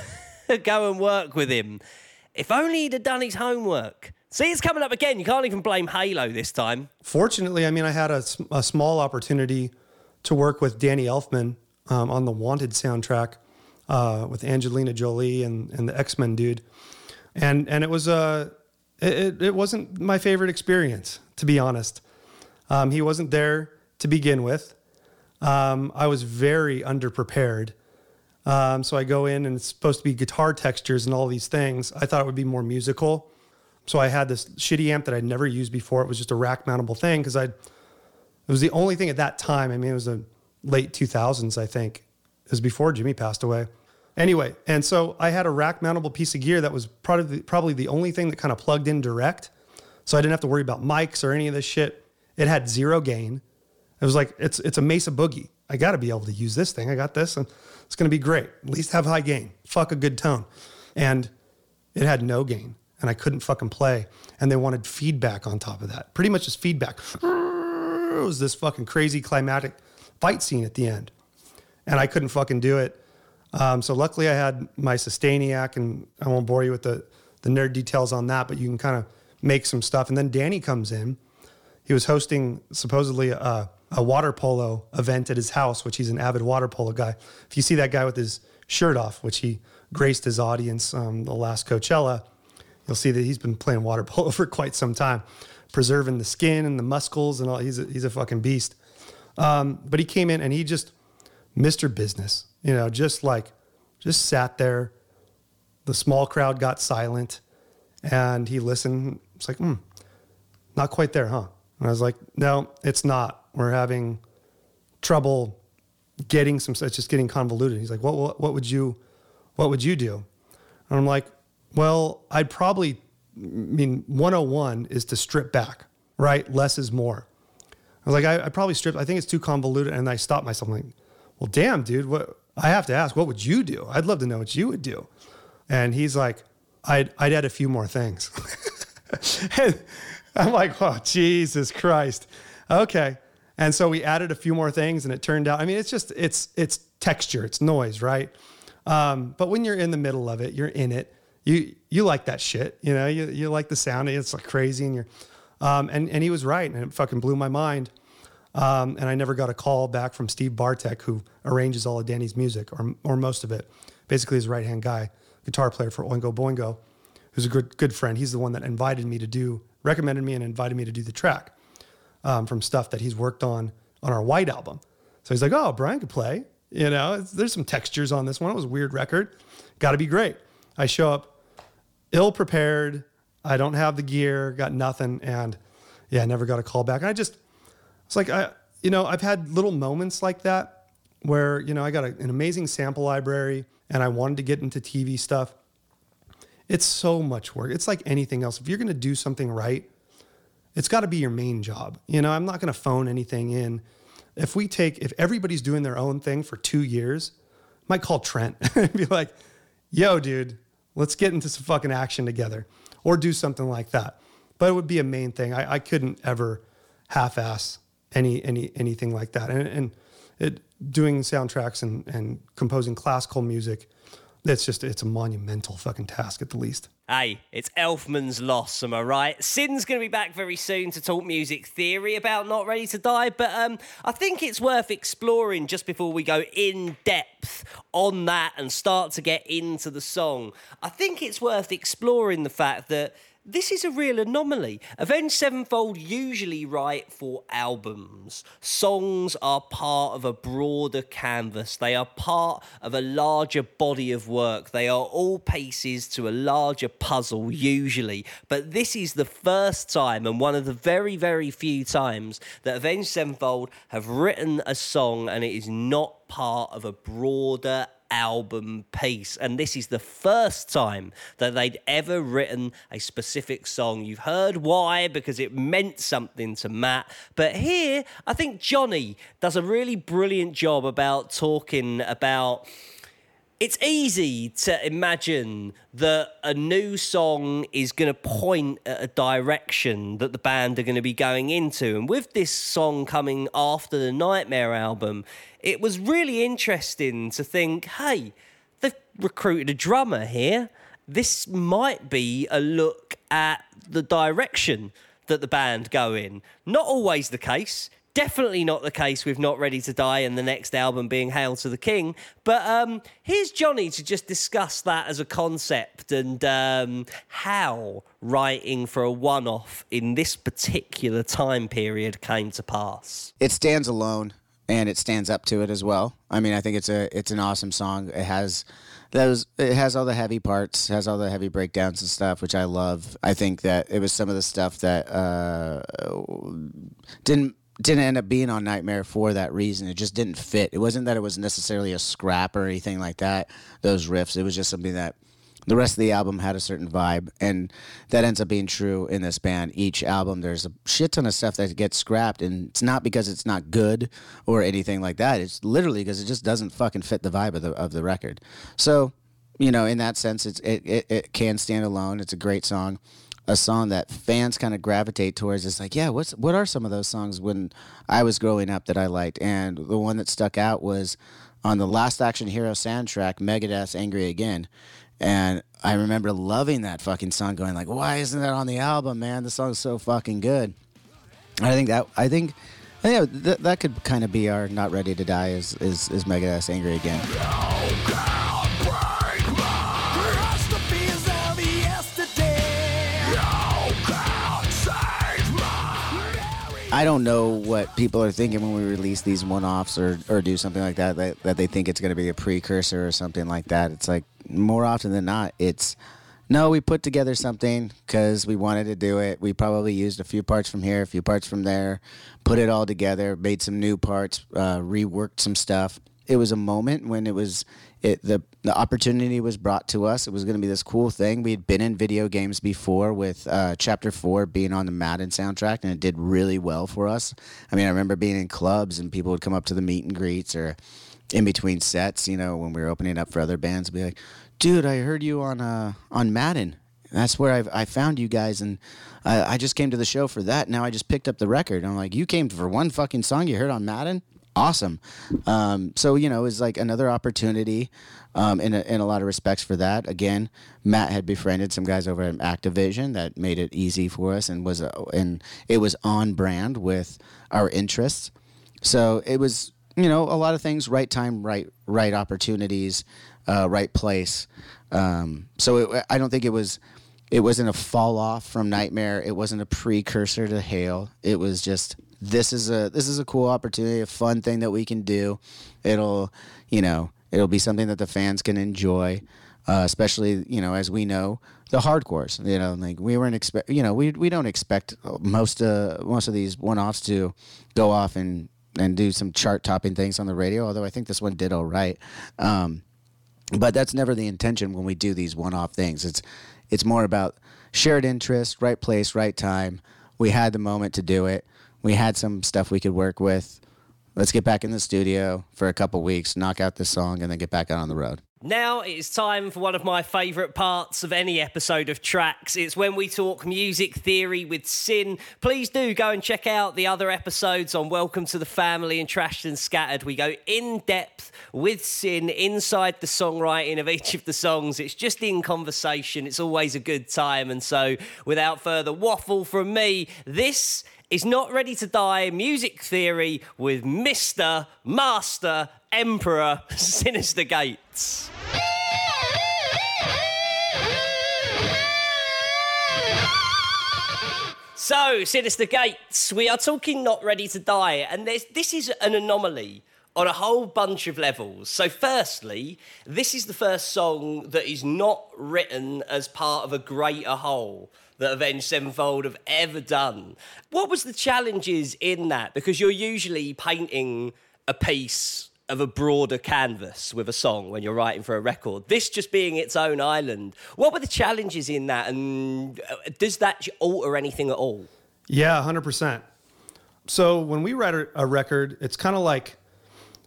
go and work with him. If only he'd have done his homework. See, it's coming up again. You can't even blame Halo this time. Fortunately, I mean, I had a small opportunity to work with Danny Elfman um, on the Wanted soundtrack uh, with Angelina Jolie and, and the X Men dude, and and it was uh, it, it- it wasn't my favorite experience to be honest. Um, he wasn't there to begin with. Um, I was very underprepared. Um, so I go in and it's supposed to be guitar textures and all these things. I thought it would be more musical. So I had this shitty amp that I'd never used before. It was just a rack mountable thing because I, it was the only thing at that time. I mean, it was the late 2000s, I think. It was before Jimmy passed away. Anyway, and so I had a rack mountable piece of gear that was probably probably the only thing that kind of plugged in direct. So I didn't have to worry about mics or any of this shit. It had zero gain. It was like it's it's a Mesa Boogie. I got to be able to use this thing. I got this, and it's going to be great. At least have high gain. Fuck a good tone, and it had no gain, and I couldn't fucking play. And they wanted feedback on top of that. Pretty much just feedback. It was this fucking crazy climatic fight scene at the end, and I couldn't fucking do it. Um, so luckily, I had my Sustainiac, and I won't bore you with the the nerd details on that, but you can kind of make some stuff. And then Danny comes in. He was hosting supposedly a, a water polo event at his house, which he's an avid water polo guy. If you see that guy with his shirt off, which he graced his audience um, the last Coachella, you'll see that he's been playing water polo for quite some time, preserving the skin and the muscles and all. He's a, he's a fucking beast. Um, but he came in and he just Mr. Business, you know, just like just sat there. The small crowd got silent, and he listened. It's like, hmm, not quite there, huh? And I was like, no, it's not. We're having trouble getting some. It's just getting convoluted. He's like, what, what, what would you, what would you do? And I'm like, well, I'd probably, I mean, 101 is to strip back, right? Less is more. I was like, I, I probably stripped. I think it's too convoluted. And I stopped myself. I'm like, well, damn, dude, what? I have to ask, what would you do? I'd love to know what you would do. And he's like, I'd, I'd add a few more things. and I'm like, oh, Jesus Christ. Okay. And so we added a few more things and it turned out, I mean, it's just, it's, it's texture, it's noise, right? Um, but when you're in the middle of it, you're in it. You, you like that shit, you know, you, you like the sound. It's like crazy. And you're, um, and, and he was right. And it fucking blew my mind. Um, and I never got a call back from Steve Bartek, who arranges all of Danny's music or, or most of it. Basically, his right hand guy, guitar player for Oingo Boingo, who's a good good friend. He's the one that invited me to do, recommended me, and invited me to do the track um, from stuff that he's worked on on our White album. So he's like, "Oh, Brian could play. You know, there's some textures on this one. It was a weird record. Got to be great." I show up ill prepared. I don't have the gear, got nothing, and yeah, I never got a call back. And I just it's like I, you know, I've had little moments like that where you know I got a, an amazing sample library and I wanted to get into TV stuff. It's so much work. It's like anything else. If you're going to do something right, it's got to be your main job. You know, I'm not going to phone anything in. If we take, if everybody's doing their own thing for two years, I might call Trent and be like, yo, dude, let's get into some fucking action together or do something like that. But it would be a main thing. I, I couldn't ever half ass any, any, anything like that. And, and it, doing soundtracks and, and composing classical music, it's just, it's a monumental fucking task at the least. Hey, it's Elfman's loss, am I right? Sin's going to be back very soon to talk music theory about Not Ready to Die, but um, I think it's worth exploring just before we go in depth on that and start to get into the song. I think it's worth exploring the fact that this is a real anomaly. Avenged Sevenfold usually write for albums. Songs are part of a broader canvas, they are part of a larger body of work. They are all pieces to a larger puzzle, usually. But this is the first time, and one of the very, very few times, that Avenged Sevenfold have written a song and it is not part of a broader album piece. And this is the first time that they'd ever written a specific song. You've heard why, because it meant something to Matt. But here, I think Johnny does a really brilliant job about talking about it's easy to imagine that a new song is going to point at a direction that the band are going to be going into. And with this song coming after the Nightmare album, it was really interesting to think hey, they've recruited a drummer here. This might be a look at the direction that the band go in. Not always the case. Definitely not the case with Not Ready to Die and the next album being Hail to the King. But um, here's Johnny to just discuss that as a concept and um, how writing for a one off in this particular time period came to pass. It stands alone and it stands up to it as well. I mean, I think it's a it's an awesome song. It has those it has all the heavy parts, has all the heavy breakdowns and stuff, which I love. I think that it was some of the stuff that uh, didn't didn't end up being on Nightmare for that reason. It just didn't fit. It wasn't that it was necessarily a scrap or anything like that. Those riffs, it was just something that the rest of the album had a certain vibe, and that ends up being true in this band. Each album, there's a shit ton of stuff that gets scrapped, and it's not because it's not good or anything like that. It's literally because it just doesn't fucking fit the vibe of the of the record. So, you know, in that sense, it's it, it, it can stand alone. It's a great song a song that fans kind of gravitate towards. It's like, yeah, what's what are some of those songs when I was growing up that I liked? And the one that stuck out was on the Last Action Hero soundtrack, Megadeth's "Angry Again." And I remember loving that fucking song, going like, "Why isn't that on the album, man? The song's so fucking good." I think that I think, yeah, th- that could kind of be our "Not Ready to Die" is is, is Megadeth's "Angry Again." I don't know what people are thinking when we release these one-offs or, or do something like that, that that they think it's going to be a precursor or something like that. It's like more often than not, it's no, we put together something because we wanted to do it. We probably used a few parts from here, a few parts from there, put it all together, made some new parts, uh, reworked some stuff. It was a moment when it was it the the opportunity was brought to us. It was going to be this cool thing. We had been in video games before with uh, Chapter Four being on the Madden soundtrack, and it did really well for us. I mean, I remember being in clubs and people would come up to the meet and greets or in between sets. You know, when we were opening up for other bands, be like, "Dude, I heard you on uh, on Madden." That's where I've, I found you guys, and I, I just came to the show for that. Now I just picked up the record. I'm like, you came for one fucking song you heard on Madden? Awesome. Um, so you know, it was like another opportunity um, in a, in a lot of respects for that. Again, Matt had befriended some guys over at Activision that made it easy for us, and was and it was on brand with our interests. So it was you know a lot of things, right time, right right opportunities, uh, right place. Um, so it, I don't think it was it wasn't a fall off from Nightmare. It wasn't a precursor to Hail. It was just this is a this is a cool opportunity, a fun thing that we can do. It'll you know it'll be something that the fans can enjoy, uh, especially you know as we know the hardcores. You know, like we weren't expect you know we we don't expect most uh most of these one offs to go off and and do some chart topping things on the radio. Although I think this one did all right. Um, but that's never the intention when we do these one-off things. It's it's more about shared interest, right place, right time. We had the moment to do it. We had some stuff we could work with. Let's get back in the studio for a couple weeks, knock out this song, and then get back out on the road. Now it is time for one of my favourite parts of any episode of TRAX. It's when we talk music theory with Sin. Please do go and check out the other episodes on Welcome to the Family and Trashed and Scattered. We go in depth with Sin inside the songwriting of each of the songs. It's just in conversation, it's always a good time. And so, without further waffle from me, this is Not Ready to Die Music Theory with Mr. Master Emperor Synyster Gates. So, Synyster Gates, we are talking Not Ready to Die, and this is an anomaly on a whole bunch of levels. So, firstly, this is the first song that is not written as part of a greater whole that Avenged Sevenfold have ever done. What was the challenges in that? Because you're usually painting a piece of a broader canvas with a song when you're writing for a record. This just being its own island. What were the challenges in that, and uh, does that alter anything at all? Yeah, 100%. So when we write a record, it's kind of like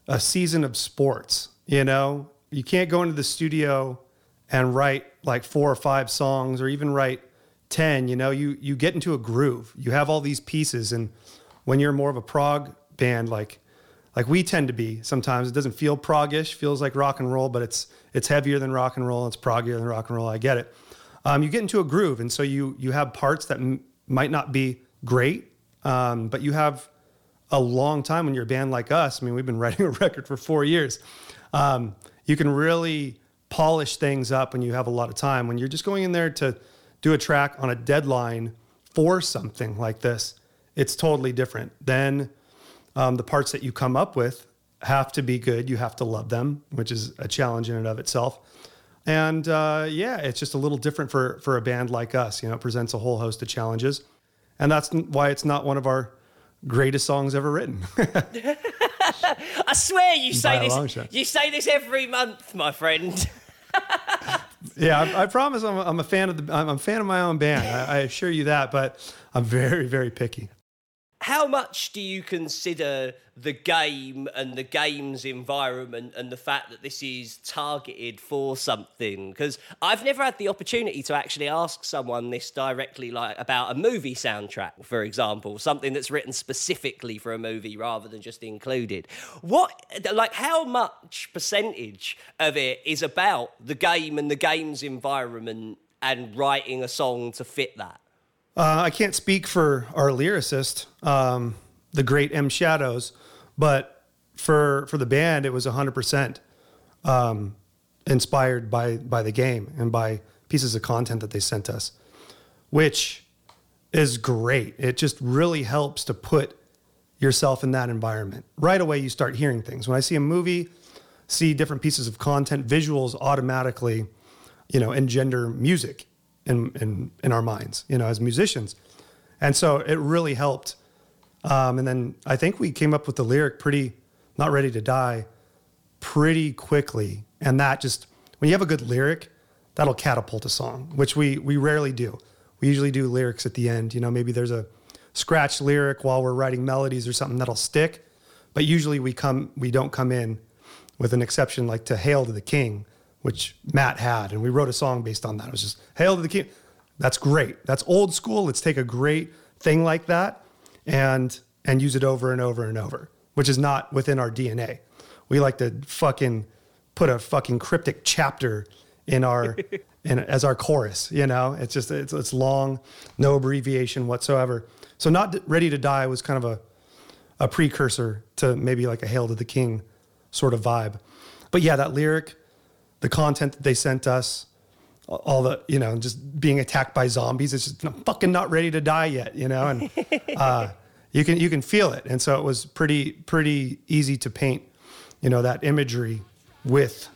a season of sports, you know? You can't go into the studio and write like four or five songs or even write 10, you know? You you get into a groove. You have all these pieces and when you're more of a prog band like like we tend to be sometimes it doesn't feel proggish feels like rock and roll but it's it's heavier than rock and roll it's proggier than rock and roll i get it um, you get into a groove and so you you have parts that m- might not be great um, but you have a long time when you're a band like us i mean we've been writing a record for four years um, you can really polish things up when you have a lot of time when you're just going in there to do a track on a deadline for something like this it's totally different then um, the parts that you come up with have to be good. You have to love them, which is a challenge in and of itself. And uh, yeah, it's just a little different for for a band like us. You know, it presents a whole host of challenges, and that's why it's not one of our greatest songs ever written. I swear you say this. You say this every month, my friend. yeah, I, I promise I'm a, I'm a fan of the I'm a fan of my own band. I, I assure you that, but I'm very very picky. How much do you consider the game and the game's environment and the fact that this is targeted for something? Because I've never had the opportunity to actually ask someone this directly, like about a movie soundtrack, for example, something that's written specifically for a movie rather than just included. What, like, how much percentage of it is about the game and the game's environment and writing a song to fit that? Uh, I can't speak for our lyricist, um, the great M Shadows, but for for the band, it was hundred percent um, inspired by by the game and by pieces of content that they sent us, which is great. It just really helps to put yourself in that environment. Right away, you start hearing things. When I see a movie, see different pieces of content, visuals automatically, you know, engender music in, in, in our minds, you know, as musicians. And so it really helped. Um, and then I think we came up with the lyric pretty, not ready to die, pretty quickly. And that just, when you have a good lyric, that'll catapult a song, which we, we rarely do. We usually do lyrics at the end. You know, maybe there's a scratch lyric while we're writing melodies or something that'll stick. But usually we come, we don't come in with an exception like to Hail to the King, which Matt had. And we wrote a song based on that. It was just Hail to the King. That's great. That's old school. Let's take a great thing like that and and use it over and over and over, which is not within our DNA. We like to fucking put a fucking cryptic chapter in our in as our chorus, you know? It's just it's it's long, no abbreviation whatsoever. So not ready to die was kind of a a precursor to maybe like a Hail to the King sort of vibe. But yeah, that lyric, the content that they sent us, all the, you know, just being attacked by zombies, it's just I'm fucking not ready to die yet, you know? And uh, you can you can feel it. And so it was pretty pretty easy to paint, you know, that imagery with,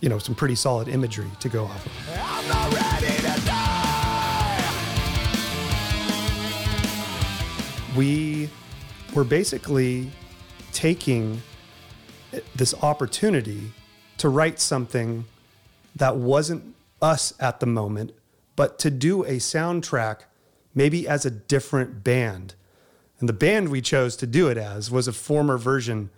you know, some pretty solid imagery to go off of. I'm not ready to die. we were basically taking this opportunity to write something that wasn't us at the moment, but to do a soundtrack maybe as a different band. And the band we chose to do it as was a former version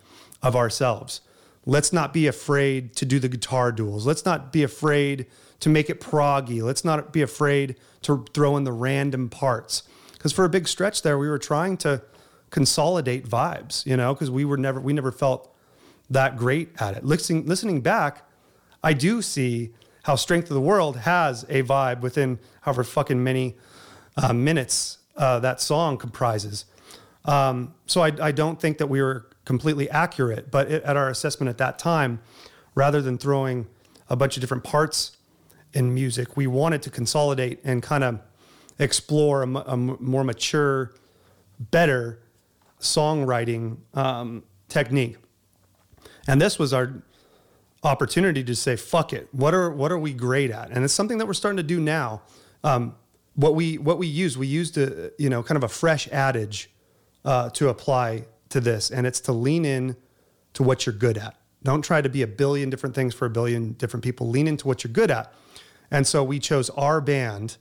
of ourselves. Let's not be afraid to do the guitar duels. Let's not be afraid to make it proggy. Let's not be afraid to throw in the random parts. Because for a big stretch there, we were trying to consolidate vibes, you know, because we were never we never felt that great at it. Listening listening back, I do see how Strength of the World has a vibe within however fucking many uh, minutes uh, that song comprises. Um, so I, I don't think that we were completely accurate, but it, at our assessment at that time, rather than throwing a bunch of different parts in music, we wanted to consolidate and kind of explore a, more mature, better songwriting um, technique. And this was our opportunity to say, "Fuck it! What are what are we great at?" And it's something that we're starting to do now. Um, what we what we use, we used a you know kind of a fresh adage uh, to apply to this, and it's to lean in to what you're good at. Don't try to be a billion different things for a billion different people. Lean into what you're good at. And so we chose our band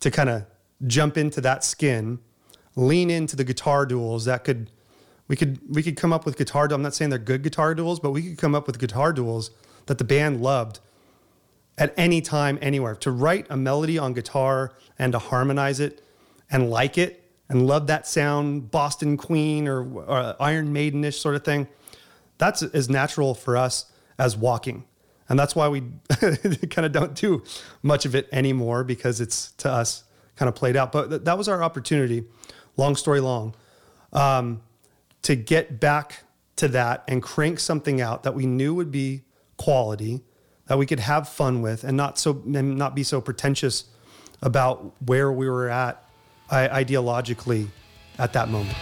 to kind of jump into that skin, lean into the guitar duels that could we could we could come up with guitar duels, I'm not saying they're good guitar duels, but we could come up with guitar duels that the band loved at any time anywhere. To write a melody on guitar and to harmonize it and like it and love that sound, Boston Queen or, or Iron Maidenish sort of thing. That's as natural for us as walking. And that's why we kind of don't do much of it anymore because it's to us kind of played out. But th- that was our opportunity, long story long, um, to get back to that and crank something out that we knew would be quality, that we could have fun with, and not so and not be so pretentious about where we were at ideologically at that moment.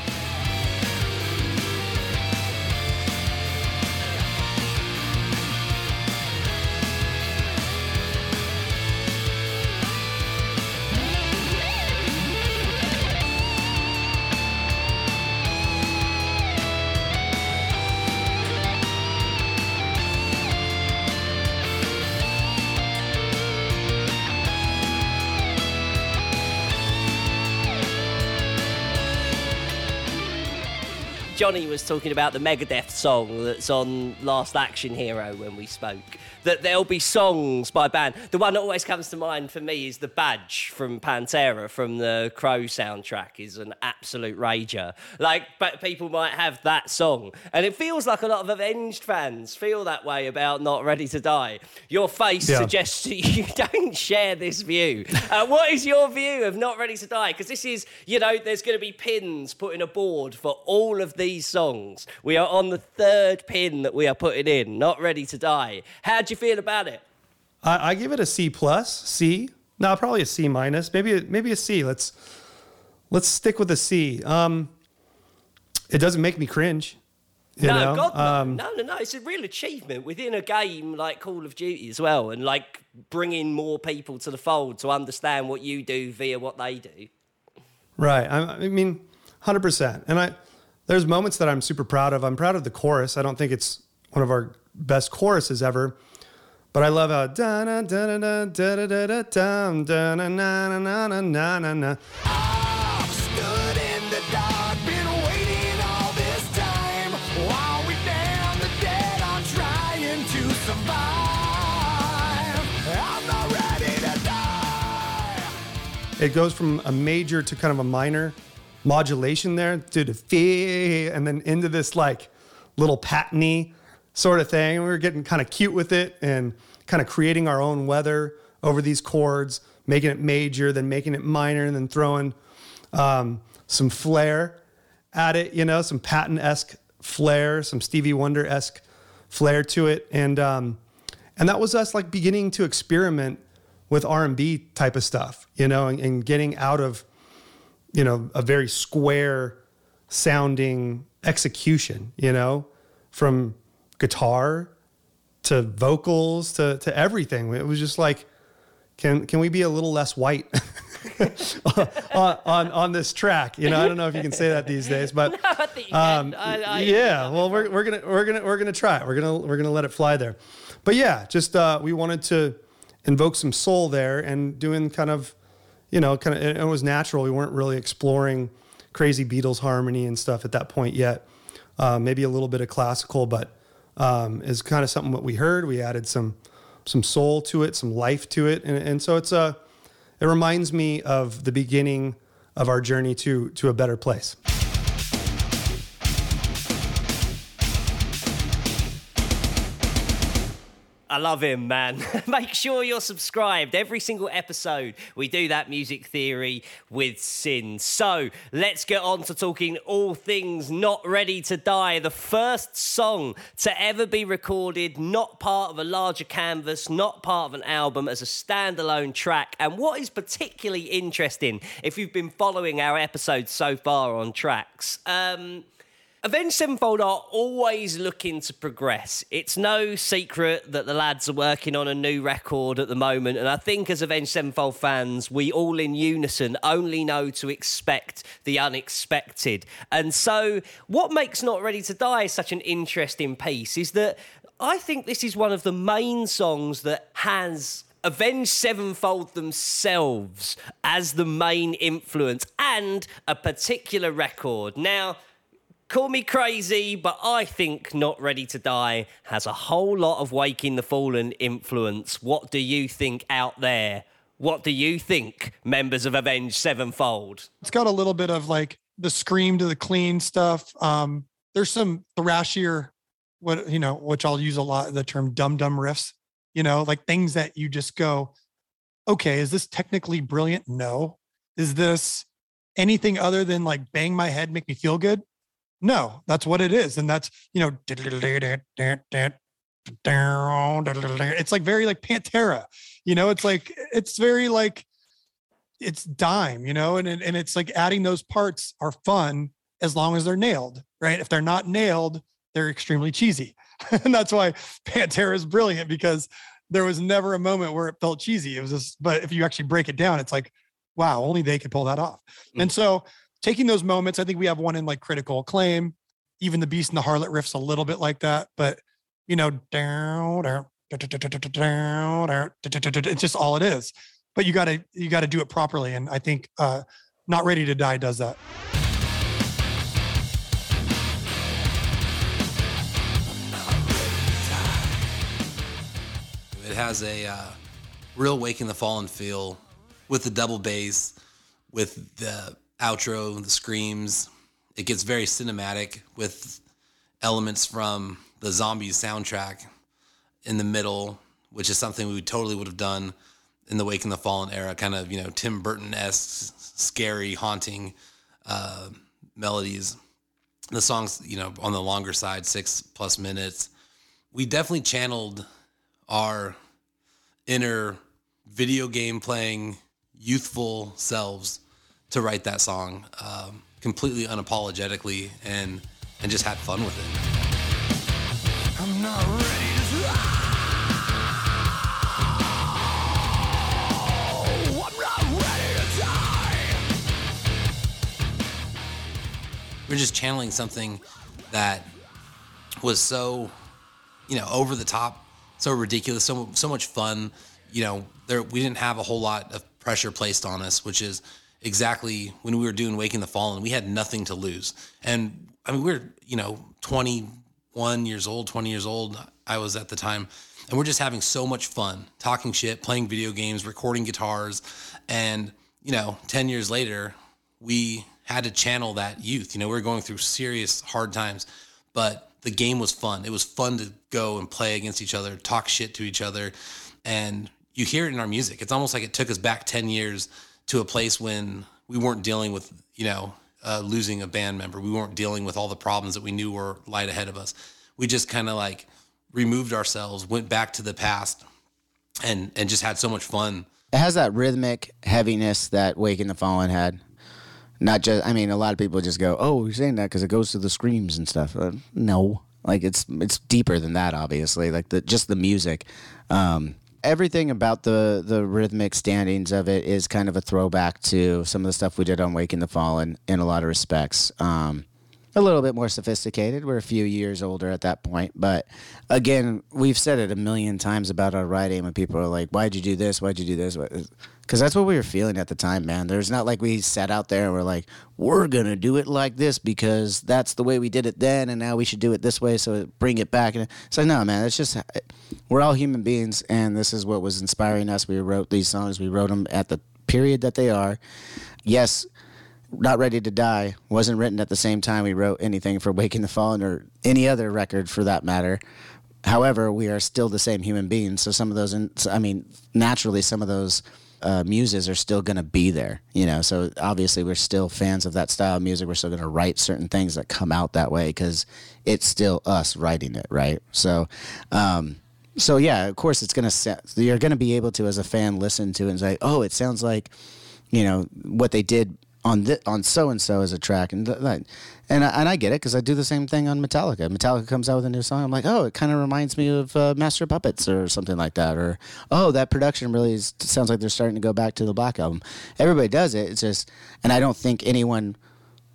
Johnny was talking about the Megadeth song that's on Last Action Hero when we spoke. That there'll be songs by band. The one that always comes to mind for me is the Badge from Pantera from the Crow soundtrack. is an absolute rager. Like, but people might have that song, and it feels like a lot of Avenged fans feel that way about Not Ready to Die. Your face Yeah. suggests that you don't share this view. Uh, what is your view of Not Ready to Die? Because this is, you know, there's going to be pins put in a board for all of these songs. We are on the third pin that we are putting in, Not Ready to Die. How do you feel about it? I, I give it a C plus, C. No, probably a C minus, maybe maybe a C. Let's let's stick with a C. Um, it doesn't make me cringe. You no, know? God, no. Um, no, no, no. It's a real achievement within a game like Call of Duty as well, and like bringing more people to the fold to understand what you do via what they do. Right. I, I mean, hundred percent. And I, there's moments that I'm super proud of. I'm proud of the chorus. I don't think it's one of our best choruses ever, but I love how da na da da da da da da dum da na na na na na na na. I've stood in the dark, been waiting all this time. While we down the dead, I'm trying to survive. I'm not ready to die. It goes from a major to kind of a minor modulation there to the fee, and then into this like little patiny sort of thing. We were getting kind of cute with it and kind of creating our own weather over these chords, making it major, then making it minor, and then throwing um, some flair at it, you know, some Patton esque flair, some Stevie Wonder esque flair to it, and um, and that was us like beginning to experiment with R and B type of stuff, you know, and, and getting out of you know a very square sounding execution, you know, from guitar to vocals to to everything. It was just like, can can we be a little less white? on, on on this track, you know, I don't know if you can say that these days, but um, I- I- yeah, well, we're, we're gonna we're gonna we're gonna try it. We're gonna we're gonna let it fly there. But yeah, just uh, we wanted to invoke some soul there and doing kind of, you know, kind of it, it was natural. We weren't really exploring crazy Beatles harmony and stuff at that point yet. Uh, maybe a little bit of classical, but um, is kind of something what we heard. We added some some soul to it, some life to it, and, and so it's a it reminds me of the beginning of our journey to to a better place. I love him, man. Make sure you're subscribed. Every single episode, we do that music theory with Sin. So let's get on to talking all things Not Ready to Die, the first song to ever be recorded, not part of a larger canvas, not part of an album, as a standalone track. And what is particularly interesting, if you've been following our episodes so far on TRAX, um, Avenged Sevenfold are always looking to progress. It's no secret that the lads are working on a new record at the moment, and I think as Avenged Sevenfold fans, we all in unison only know to expect the unexpected. And so, what makes Not Ready to Die such an interesting piece is that I think this is one of the main songs that has Avenged Sevenfold themselves as the main influence and a particular record. Now, Call me crazy, but I think Not Ready to Die has a whole lot of Waking the Fallen influence. What do you think out there? What do you think, members of Avenged Sevenfold? It's got a little bit of like the scream to the clean stuff. Um, there's some thrashier, what you know, which I'll use a lot the term dum dum riffs. You know, like things that you just go, okay, is this technically brilliant? No. Is this anything other than like bang my head, make me feel good? No, that's what it is. And that's, you know, it's like very like Pantera, you know, it's like, it's very like, it's dime, you know, and, and it's like adding those parts are fun as long as they're nailed, right? If they're not nailed, they're extremely cheesy. and that's why Pantera is brilliant because there was never a moment where it felt cheesy. It was just, but if you actually break it down, it's like, wow, only they could pull that off. Mm. And so taking those moments, I think we have one in like critical acclaim. Even the Beast and the Harlot riffs a little bit like that, but you know, it's just all it is. But you gotta you gotta do it properly. And I think uh Not Ready to Die does that. It has a uh, real Waking the Fallen feel with the double bass, with the outro, the screams. It gets very cinematic with elements from the Zombies soundtrack in the middle, which is something we totally would have done in the Wake Waking the Fallen era, kind of, you know, Tim Burton esque, scary, haunting uh, melodies. The songs, you know, on the longer side, six plus minutes. We definitely channeled our inner video game playing youthful selves to write that song um, completely unapologetically and and just had fun with it. I'm not ready to We're just channeling something that was so, you know, over the top, so ridiculous, so so much fun. You know, there we didn't have a whole lot of pressure placed on us, which is exactly when we were doing Waking the Fallen, we had nothing to lose. And I mean, we are you know, 21 years old, 20 years old, I was at the time. And we're just having so much fun talking shit, playing video games, recording guitars. And, you know, 10 years later, we had to channel that youth. You know, we were going through serious hard times, but the game was fun. It was fun to go and play against each other, talk shit to each other. And you hear it in our music. It's almost like it took us back 10 years to a place when we weren't dealing with, you know, uh, losing a band member. We weren't dealing with all the problems that we knew were light ahead of us. We just kind of like removed ourselves, went back to the past, and and just had so much fun. It has that rhythmic heaviness that Waking the Fallen had. Not just, I mean, a lot of people just go, "Oh, you're saying that because it goes to the screams and stuff." Uh, no, like it's it's deeper than that. Obviously, like the just the music. Um, everything about the the rhythmic standings of it is kind of a throwback to some of the stuff we did on Waking the Fallen in a lot of respects. Um, a little bit more sophisticated. We're a few years older at that point, but again, we've said it a million times about our writing when people are like, "Why'd you do this? Why'd you do this?" Because that's what we were feeling at the time, man. There's not like we sat out there and we're like, "We're gonna do it like this because that's the way we did it then, and now we should do it this way." So bring it back. And it's like, no, man. It's just uh, we're all human beings, and this is what was inspiring us. We wrote these songs. We wrote them at the period that they are. Yes not Ready to Die wasn't written at the same time we wrote anything for Waking the Fallen or any other record for that matter. However, we are still the same human beings. So some of those, I mean, naturally, some of those uh, muses are still going to be there. You know, so obviously we're still fans of that style of music. We're still going to write certain things that come out that way because it's still us writing it, right? So, um, so yeah, of course, it's gonna. sa- You're gonna be able to, as a fan, listen to it and say, "Oh, it sounds like." you know what they did on thi- on so and so as a track and th- and I, and I get it because I do the same thing on Metallica. Metallica comes out with a new song. I'm like, oh, it kind of reminds me of uh, Master Puppets or something like that. Or oh, that production really is, sounds like they're starting to go back to the Black album. Everybody does it. It's just, and I don't think anyone.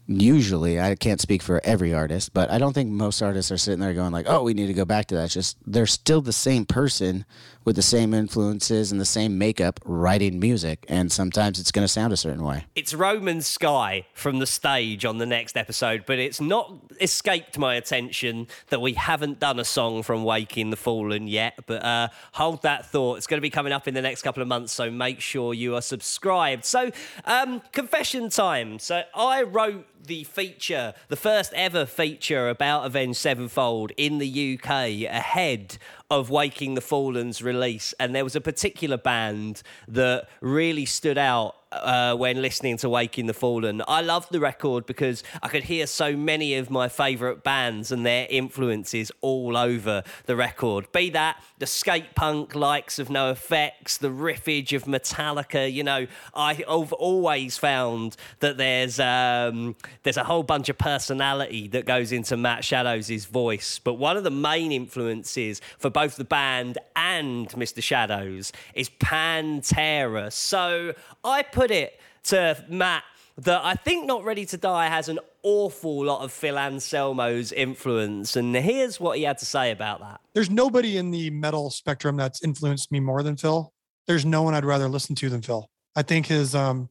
Usually, I can't speak for every artist, but I don't think most artists are sitting there going like, "Oh, we need to go back to that." It's just they're still the same person with the same influences and the same makeup writing music, and sometimes it's going to sound a certain way. It's Roman Sky from the stage on the next episode, but it's not escaped my attention that we haven't done a song from Waking the Fallen yet. But uh, hold that thought. It's going to be coming up in the next couple of months, so make sure you are subscribed. So, um, confession time. So, I wrote the feature, the first ever feature about Avenged Sevenfold in the UK ahead of Waking the Fallen's release. And there was a particular band that really stood out uh, when listening to Waking the Fallen. I loved the record because I could hear so many of my favourite bands and their influences all over the record. Be that the skate punk likes of NOFX, the riffage of Metallica. You know, I've always found that there's um, there's a whole bunch of personality that goes into Matt Shadows' voice. But one of the main influences for both the band and Mr. Shadows is Pantera. So I put it to Matt that I think Not Ready to Die has an awful lot of Phil Anselmo's influence. And here's what he had to say about that. There's nobody in the metal spectrum that's influenced me more than Phil. There's no one I'd rather listen to than Phil. I think his um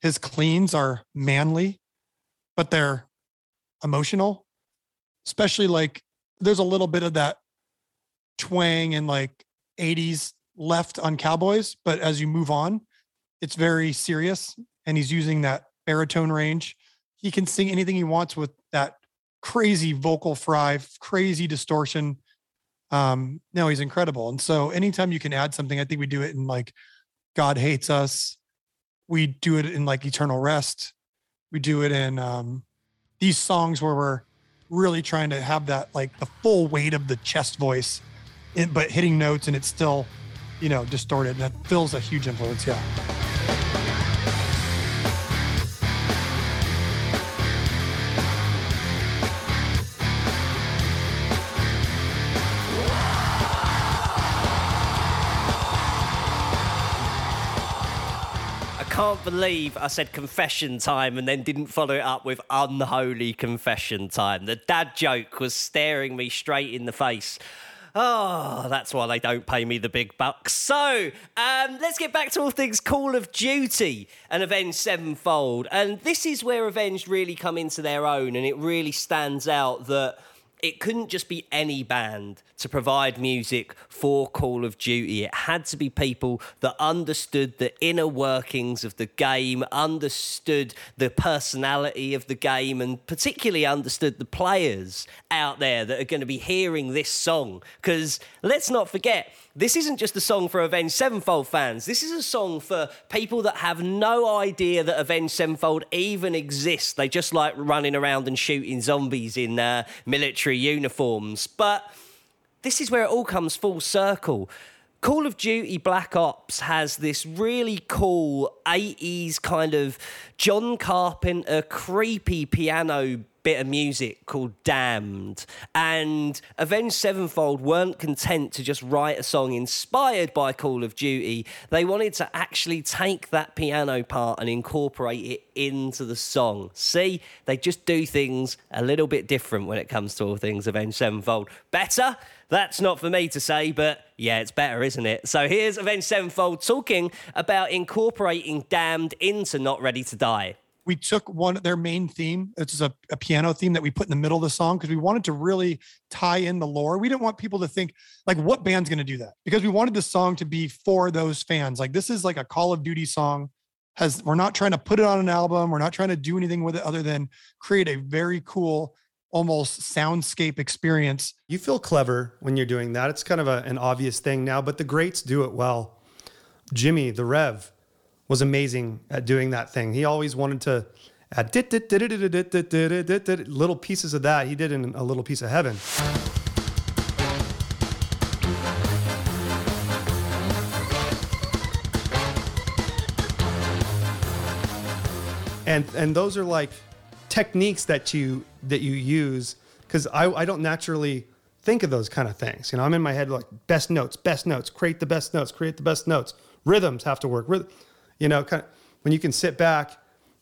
his cleans are manly, but they're emotional. Especially like there's a little bit of that twang and like 80s left on Cowboys, but as you move on, it's very serious and he's using that baritone range. He can sing anything he wants with that crazy vocal fry, crazy distortion. Um, no, he's incredible. And so anytime you can add something, I think we do it in like God hates us. We do it in like eternal rest. We do it in um, these songs where we're really trying to have that like the full weight of the chest voice, in, but hitting notes and it's still, you know, distorted. And that feels a huge influence. Yeah. Can't believe I said confession time and then didn't follow it up with unholy confession time. The dad joke was staring me straight in the face. Oh, that's why they don't pay me the big bucks. So, um, let's get back to all things Call of Duty and Avenged Sevenfold. And this is where Avenged really come into their own, and it really stands out that it couldn't just be any band to provide music for Call of Duty. It had to be people that understood the inner workings of the game, understood the personality of the game, and particularly understood the players out there that are going to be hearing this song. Because let's not forget, this isn't just a song for Avenged Sevenfold fans. This is a song for people that have no idea that Avenged Sevenfold even exists. They just like running around and shooting zombies in uh, military uniforms. But this is where it all comes full circle. Call of Duty Black Ops has this really cool 80s kind of John Carpenter creepy piano bit of music called Damned. And Avenged Sevenfold weren't content to just write a song inspired by Call of Duty. They wanted to actually take that piano part and incorporate it into the song. See, they just do things a little bit different when it comes to all things Avenged Sevenfold. Better? That's not for me to say, but yeah, it's better, isn't it? So here's Avenged Sevenfold talking about incorporating Damned into Not Ready to Die we took one of their main theme it's a, a, piano theme that we put in the middle of the song because we wanted to really tie in the lore we didn't want people to think like what band's going to do that because we wanted the song to be for those fans like this is like a call of duty song has we're not trying to put it on an album we're not trying to do anything with it other than create a very cool almost soundscape experience. You feel clever when you're doing that. It's kind of a, an obvious thing now, but the greats do it well. Jimmy, the Rev, was amazing at doing that thing. He always wanted to add little pieces of that. He did in a little piece of heaven. And and those are like techniques that you that you use because I, I don't naturally think of those kind of things. You know, I'm in my head like best notes, best notes, create the best notes, create the best notes. Rhythms have to work. Rhythm you know, kind of, when you can sit back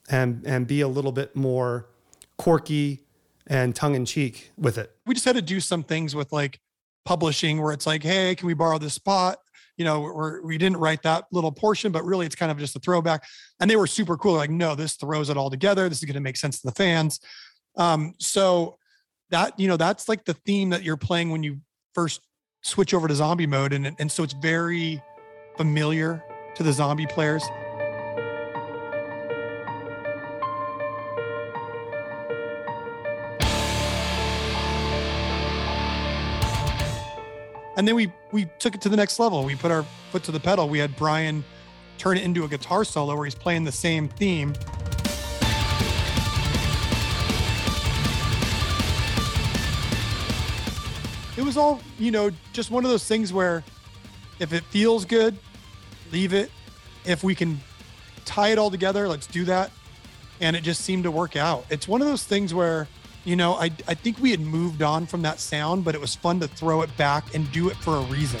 and and be a little bit more quirky and tongue in cheek with it. We just had to do some things with like publishing where it's like, hey, can we borrow this spot? You know, we're, we didn't write that little portion, but really it's kind of just a throwback. And they were super cool. Like, no, this throws it all together. This is going to make sense to the fans. Um, so that, you know, that's like the theme that you're playing when you first switch over to zombie mode. And, and so it's very familiar to the zombie players. And then we we took it to the next level. We put our foot to the pedal. We had Brian turn it into a guitar solo where he's playing the same theme. It was all, you know, just one of those things where if it feels good, leave it. If we can tie it all together, let's do that. And it just seemed to work out. It's one of those things where you know, I, I think we had moved on from that sound, but it was fun to throw it back and do it for a reason.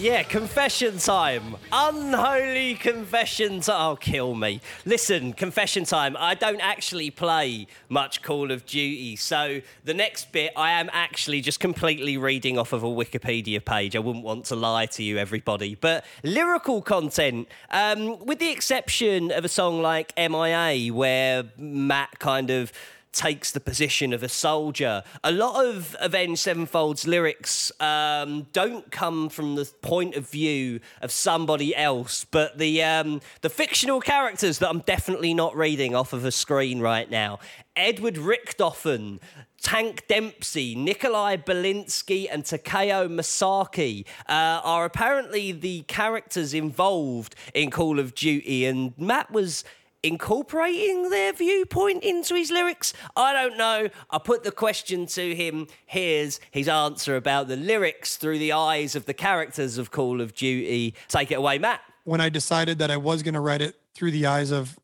Yeah, confession time. Unholy confession time. Oh, kill me. Listen, confession time. I don't actually play much Call of Duty, so the next bit I am actually just completely reading off of a Wikipedia page. I wouldn't want to lie to you, everybody. But lyrical content, um, with the exception of a song like MIA, where Matt kind of takes the position of a soldier. A lot of Avenged Sevenfold's lyrics um, don't come from the point of view of somebody else, but the um, the fictional characters that I'm definitely not reading off of a screen right now. Edward Richtofen, Tank Dempsey, Nikolai Belinsky, and Takeo Masaki uh, are apparently the characters involved in Call of Duty, and Matt was incorporating their viewpoint into his lyrics? I don't know. I put the question to him. Here's his answer about the lyrics through the eyes of the characters of Call of Duty. Take it away, Matt. When I decided that I was going to write it through the eyes of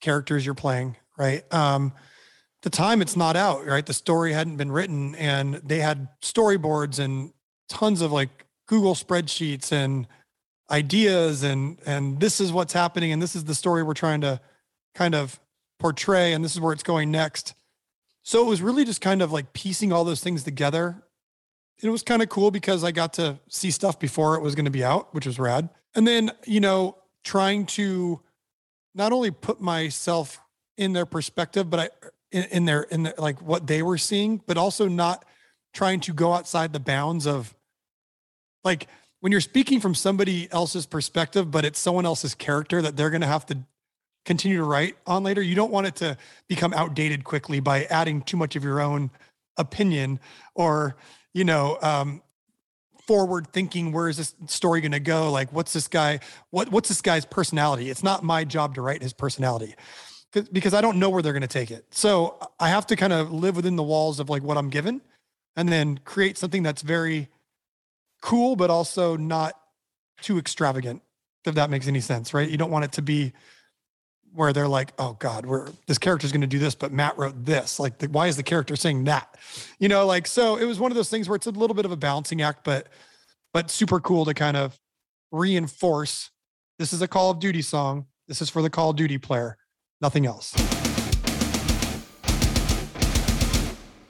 characters you're playing, right? Um, the time it's not out, right? The story hadn't been written and they had storyboards and tons of like Google spreadsheets and ideas and and this is what's happening and this is the story we're trying to kind of portray and this is where it's going next. So it was really just kind of like piecing all those things together. It was kind of cool because I got to see stuff before it was going to be out, which was rad. And then, you know, trying to not only put myself in their perspective, but I in, in their in like what they were seeing, but also not trying to go outside the bounds of like when you're speaking from somebody else's perspective, but it's someone else's character that they're going to have to continue to write on later. You don't want it to become outdated quickly by adding too much of your own opinion or, you know, um, forward thinking where is this story going to go? Like what's this guy what what's this guy's personality? It's not my job to write his personality because i don't know where they're going to take it. So i have to kind of live within the walls of like what i'm given and then create something that's very cool but also not too extravagant if that makes any sense right? You don't want it to be where they're like, oh God, we're this character's going to do this, but Matt wrote this. Like, the, why is the character saying that? You know, like so. It was one of those things where it's a little bit of a balancing act, but but super cool to kind of reinforce. This is a Call of Duty song. This is for the Call of Duty player. Nothing else.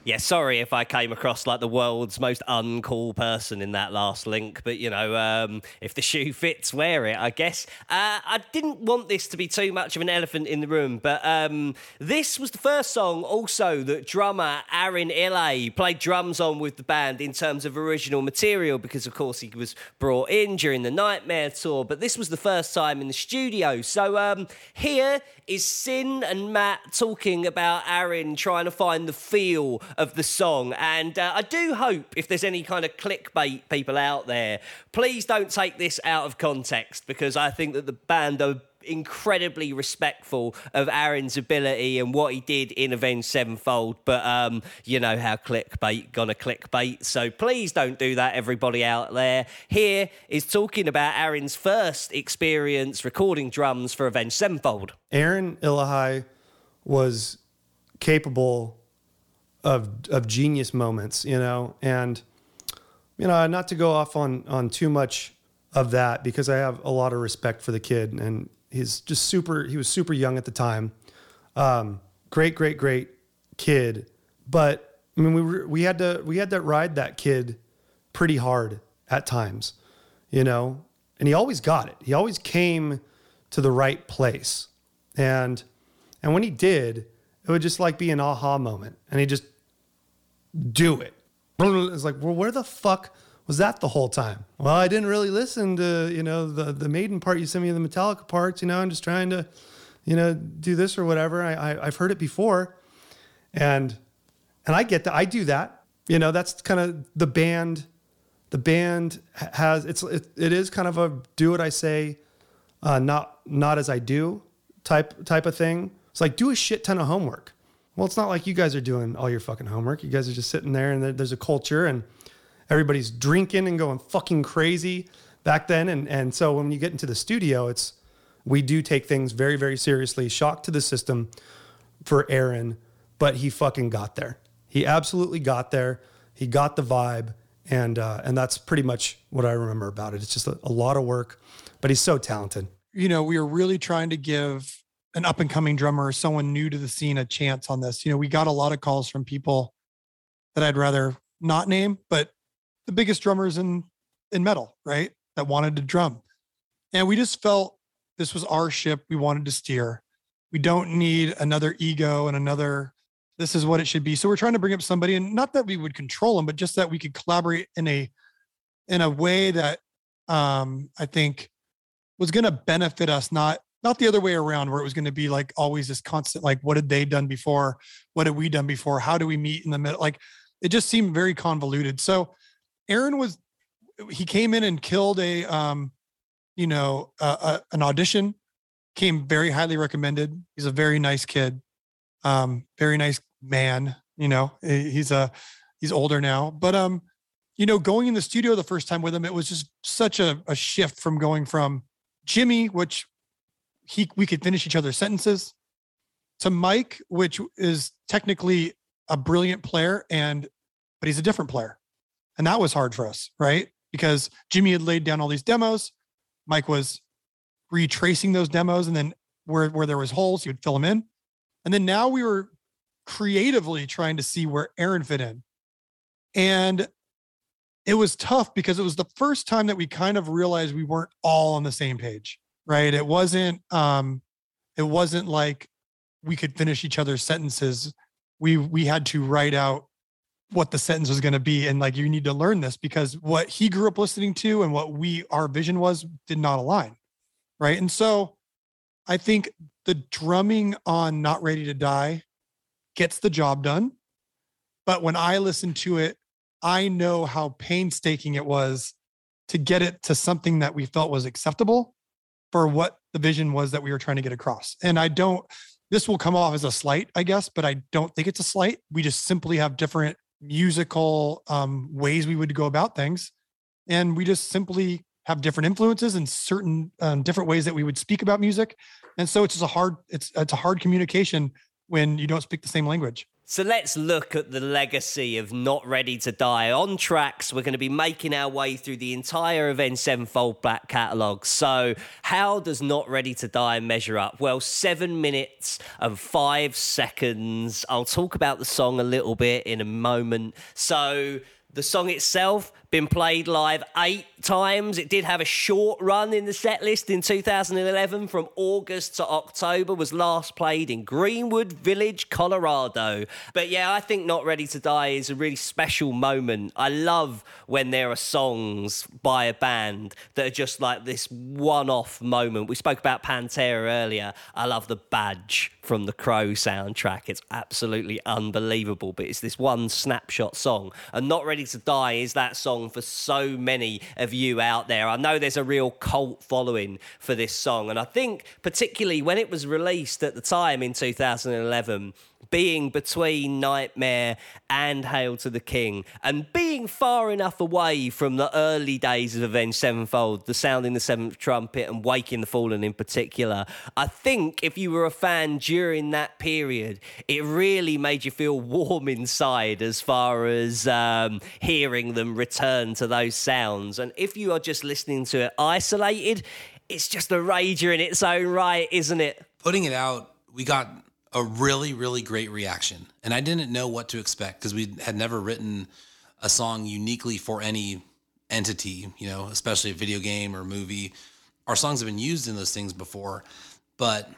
Yeah, sorry if I came across like the world's most uncool person in that last link, but you know, um, if the shoe fits, wear it, I guess. Uh, I didn't want this to be too much of an elephant in the room, but um, this was the first song also that drummer Arin Ilejay played drums on with the band in terms of original material, because of course he was brought in during the Nightmare tour, but this was the first time in the studio. So um, here is Sin and Matt talking about Arin trying to find the feel of the song. And uh, I do hope if there's any kind of clickbait people out there, please don't take this out of context because I think that the band are incredibly respectful of Arin's ability and what he did in Avenged Sevenfold. But um, you know how clickbait gonna clickbait. So please don't do that, everybody out there. Here is talking about Arin's first experience recording drums for Avenged Sevenfold. Arin Ilejay was capable of of genius moments, you know, and you know, not to go off on on too much of that because I have a lot of respect for the kid and he's just super he was super young at the time. Um, great, great, great kid. But I mean we were, we had to we had to ride that kid pretty hard at times, you know, and he always got it. He always came to the right place. And and when he did, it would just like be an aha moment. And he just do it. It's like, well, where the fuck was that the whole time? Well, I didn't really listen to, you know, the the maiden part you sent me the Metallica parts, you know, I'm just trying to, you know, do this or whatever. I, I I've heard it before. And and I get that. I do that. You know, that's kind of the band the band has it's it, it is kind of a do what I say, uh, not not as I do type type of thing. It's like do a shit ton of homework. Well, it's not like you guys are doing all your fucking homework. You guys are just sitting there, and there's a culture, and everybody's drinking and going fucking crazy back then. And and so when you get into the studio, it's we do take things very very seriously. Shock to the system for Arin, but he fucking got there. He absolutely got there. He got the vibe, and uh, and that's pretty much what I remember about it. It's just a, a lot of work, but he's so talented. You know, we were really trying to give an up and coming drummer someone new to the scene a chance on this. You know, we got a lot of calls from people that I'd rather not name, but the biggest drummers in in metal, right? That wanted to drum. And we just felt this was our ship we wanted to steer. We don't need another ego and another this is what it should be. So we're trying to bring up somebody and not that we would control them, but just that we could collaborate in a in a way that um I think was going to benefit us not not the other way around where it was going to be like always this constant like what had they done before what had we done before how do we meet in the middle like it just seemed very convoluted so arin was he came in and killed a um you know uh, uh, an audition came very highly recommended he's a very nice kid um very nice man you know he's a he's older now but um you know going in the studio the first time with him it was just such a, a shift from going from jimmy which he we could finish each other's sentences to Mike, which is technically a brilliant player and but he's a different player. And that was hard for us, right? Because Jimmy had laid down all these demos. Mike was retracing those demos and then where where there was holes, he would fill them in. And then now we were creatively trying to see where Arin fit in. And it was tough because it was the first time that we kind of realized we weren't all on the same page right it wasn't um it wasn't like we could finish each other's sentences we we had to write out what the sentence was going to be and like you need to learn this because what he grew up listening to and what we our vision was did not align right and so i think the drumming on not ready to die gets the job done but when i listen to it i know how painstaking it was to get it to something that we felt was acceptable for what the vision was that we were trying to get across. And I don't, this will come off as a slight, I guess, but I don't think it's a slight. We just simply have different musical um, ways we would go about things. And we just simply have different influences and certain um, different ways that we would speak about music. And so it's just a hard, it's, it's a hard communication when you don't speak the same language. So let's look at the legacy of Not Ready to Die. On TRAX, we're going to be making our way through the entire Avenged Sevenfold back catalogue. So, how does Not Ready to Die measure up? Well, seven minutes and five seconds. I'll talk about the song a little bit in a moment. So, the song itself been played live eight times. It did have a short run in the set list in 2011 from August to October was last played in Greenwood Village, Colorado. But yeah, I think Not Ready to Die is a really special moment. I love when there are songs by a band that are just like this one-off moment. We spoke about Pantera earlier. I love the badge from the Crow soundtrack. It's absolutely unbelievable, but it's this one snapshot song. And Not Ready to Die is that song for so many of you out there. I know there's a real cult following for this song. And I think, particularly when it was released at the time in 2011, being between Nightmare and Hail to the King, and being far enough away from the early days of Avenged Sevenfold, the sounding the seventh trumpet and Waking the Fallen in particular, I think if you were a fan during that period, it really made you feel warm inside as far as um, hearing them return to those sounds. And if you are just listening to it isolated, it's just a rager in its own right, isn't it? Putting it out, we got a really, really great reaction. And I didn't know what to expect because we had never written a song uniquely for any entity, you know, especially a video game or movie. Our songs have been used in those things before, but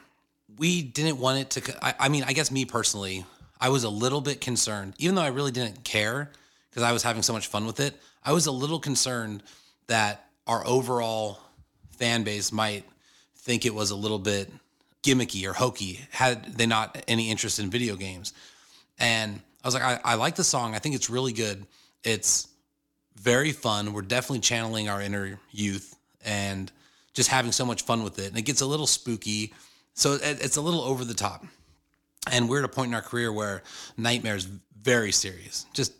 we didn't want it to. I, I mean, I guess me personally, I was a little bit concerned, even though I really didn't care because I was having so much fun with it. I was a little concerned that our overall fan base might think it was a little bit gimmicky or hokey had they not any interest in video games. And I was like, I, I like the song. I think it's really good. It's very fun. We're definitely channeling our inner youth and just having so much fun with it. And it gets a little spooky. So it, it's a little over the top. And we're at a point in our career where Nightmare is very serious, just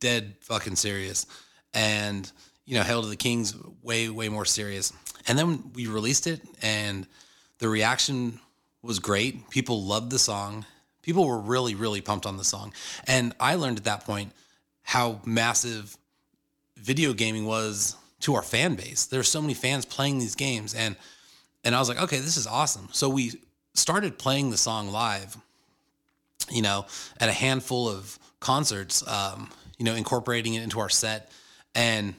dead fucking serious. And, you know, Hail to the King's way, way more serious. And then we released it and the reaction was great. People loved the song. People were really, really pumped on the song. And I learned at that point how massive video gaming was to our fan base. There are so many fans playing these games. And and I was like, okay, this is awesome. So we started playing the song live, you know, at a handful of concerts, um, you know, incorporating it into our set. And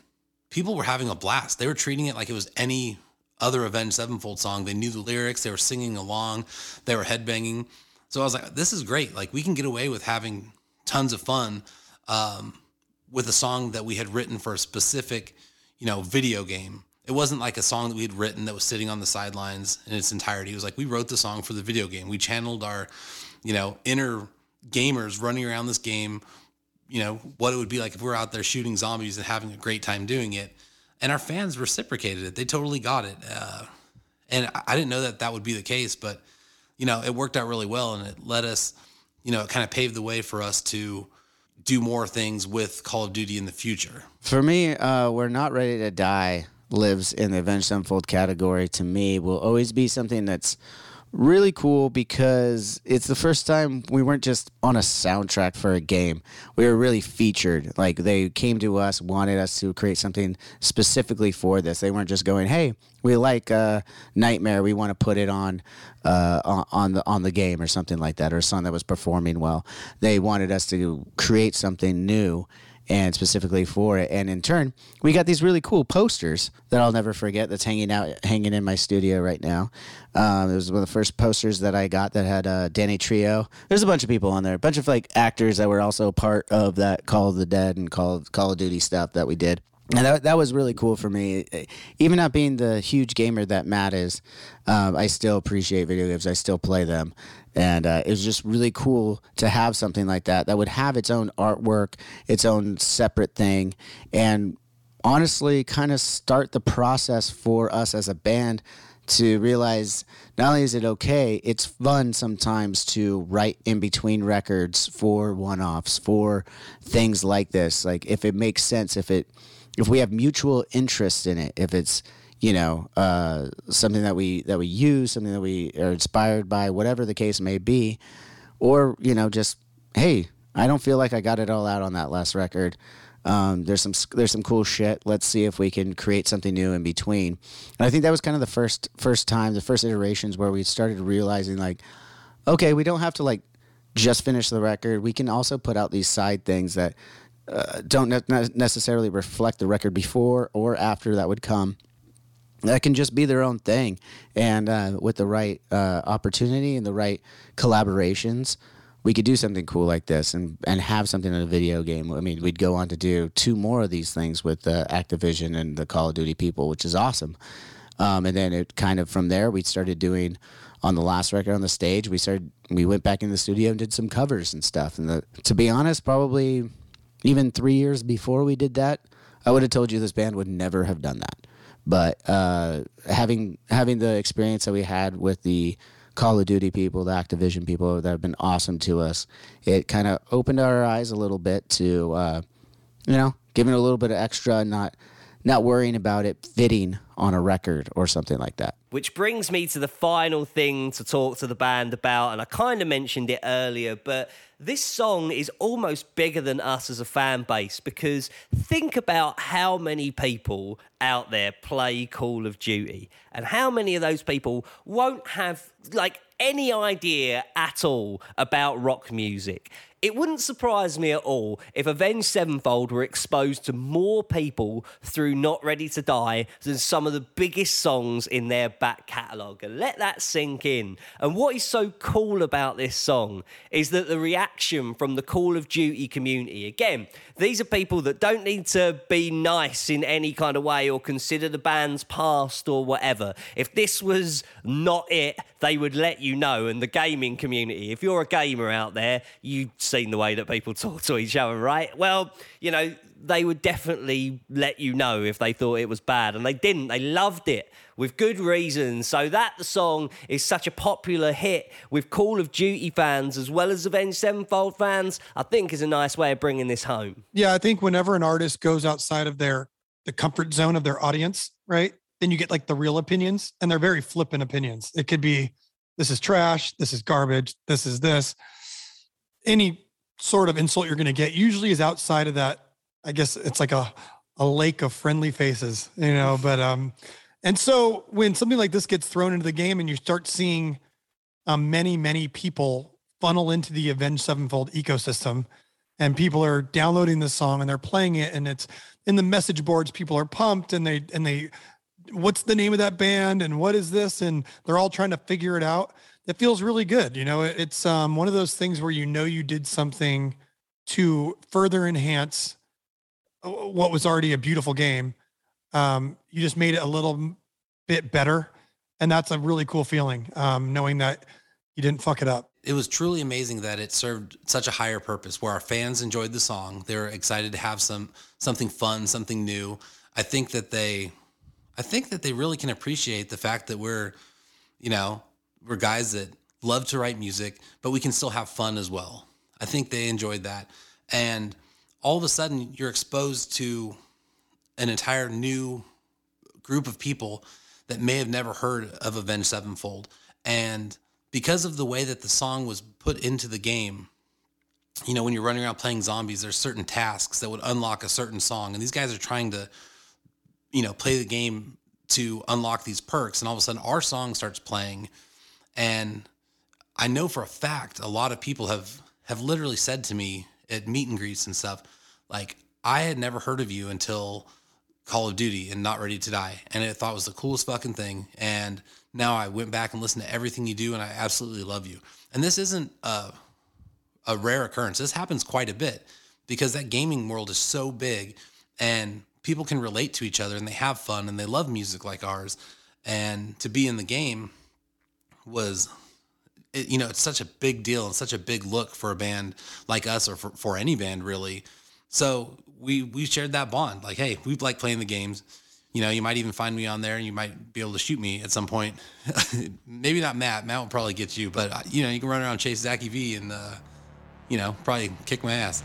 people were having a blast. They were treating it like it was any other Avenged Sevenfold song. They knew the lyrics, they were singing along, they were headbanging. So I was like, this is great. Like we can get away with having tons of fun um, with a song that we had written for a specific, you know, video game. It wasn't like a song that we had written that was sitting on the sidelines in its entirety. It was like we wrote the song for the video game. We channeled our, you know, inner gamers running around this game, you know, what it would be like if we were out there shooting zombies and having a great time doing it and our fans reciprocated it. They totally got it. Uh, and I didn't know that that would be the case, but you know, it worked out really well, and it let us, you know, it kind of paved the way for us to do more things with Call of Duty in the future. For me, uh, we're not ready to die lives in the Avenged Sevenfold category. To me, will always be something that's really cool because it's the first time we weren't just on a soundtrack for a game. We were really featured. Like they came to us, wanted us to create something specifically for this. They weren't just going, "Hey, we like uh, Nightmare. We want to put it on uh, on the on the game or something like that, or a song that was performing well." They wanted us to create something new and specifically for it. And in turn, we got these really cool posters that I'll never forget. That's hanging out, hanging in my studio right now. Um, it was one of the first posters that I got that had uh, Danny Trejo. There's a bunch of people on there, a bunch of like actors that were also part of that Call of the Dead and Call Call of Duty stuff that we did. And that, that was really cool for me. Even not being the huge gamer that Matt is, um, I still appreciate video games. I still play them. And uh, it was just really cool to have something like that that would have its own artwork, its own separate thing, and honestly kind of start the process for us as a band to realize not only is it okay, it's fun sometimes to write in between records for one offs, for things like this. Like if it makes sense, if it if we have mutual interest in it, if it's you know uh, something that we that we use, something that we are inspired by, whatever the case may be, or you know just hey, I don't feel like I got it all out on that last record. Um, there's some there's some cool shit. Let's see if we can create something new in between. And I think that was kind of the first first time, the first iterations where we started realizing like, okay, we don't have to like just finish the record. We can also put out these side things that uh, don't ne- necessarily reflect the record before or after that would come. That can just be their own thing, and uh, with the right uh, opportunity and the right collaborations, we could do something cool like this and and have something in a video game. I mean, we'd go on to do two more of these things with uh, Activision and the Call of Duty people, which is awesome. Um, and then it kind of from there we started doing on the last record on the stage. We started we went back in the studio and did some covers and stuff. And the, to be honest, probably even three years before we did that, I would have told you this band would never have done that. But uh, having having the experience that we had with the Call of Duty people, the Activision people that have been awesome to us, it kind of opened our eyes a little bit to, uh, you know, giving a little bit of extra, not not worrying about it fitting on a record or something like that. Which brings me to the final thing to talk to the band about, and I kind of mentioned it earlier, but this song is almost bigger than us as a fan base because think about how many people out there play Call of Duty and how many of those people won't have like any idea at all about rock music. It wouldn't surprise me at all if Avenged Sevenfold were exposed to more people through Not Ready to Die than some of the biggest songs in their back catalogue. And let that sink in. And what is so cool about this song is that the reaction from the Call of Duty community, again, these are people that don't need to be nice in any kind of way or consider the band's past or whatever. If this was not it, they would let you know. And the gaming community, if you're a gamer out there, you've seen the way that people talk to each other, right? Well, you know, they would definitely let you know if they thought it was bad. And they didn't. They loved it with good reason. So that the song is such a popular hit with Call of Duty fans as well as Avenged Sevenfold fans, I think is a nice way of bringing this home. Yeah, I think whenever an artist goes outside of their the comfort zone of their audience, right? Then you get like the real opinions, and they're very flippant opinions. It could be this is trash, this is garbage, this is this. Any sort of insult you're going to get usually is outside of that. I guess it's like a a lake of friendly faces, you know. But um, and so when something like this gets thrown into the game, and you start seeing um, many many people funnel into the Avenged Sevenfold ecosystem, and people are downloading this song and they're playing it, and it's in the message boards. People are pumped, and they and they, what's the name of that band, and what is this, and they're all trying to figure it out. It feels really good. You know, it's um, one of those things where you know you did something to further enhance uh, what was already a beautiful game. Um, you just made it a little bit better, and that's a really cool feeling. Um, knowing that you didn't fuck it up. it was truly amazing that it served such a higher purpose where our fans enjoyed the song they were excited to have some something fun something new i think that they i think that they really can appreciate the fact that we're you know we're guys that love to write music but we can still have fun as well i think they enjoyed that and all of a sudden you're exposed to an entire new group of people that may have never heard of Avenged Sevenfold. And because of the way that the song was put into the game, you know, when you're running around playing zombies, there's certain tasks that would unlock a certain song. And these guys are trying to, you know, play the game to unlock these perks. And all of a sudden our song starts playing. And I know for a fact a lot of people have have literally said to me at meet and greets and stuff, like, I had never heard of you until Call of Duty and Not Ready to Die. And I thought it was the coolest fucking thing. And now I went back and listened to everything you do and I absolutely love you. And this isn't a, a rare occurrence. This happens quite a bit because that gaming world is so big and people can relate to each other and they have fun and they love music like ours. And to be in the game was it, you know, it's such a big deal and such a big look for a band like us or for, for any band really. So we we shared that bond. Like, hey, we like playing the games. You know, you might even find me on there and you might be able to shoot me at some point. Maybe not Matt. Matt will probably get you, but you know, you can run around chase Zacky V and uh, you know, probably kick my ass.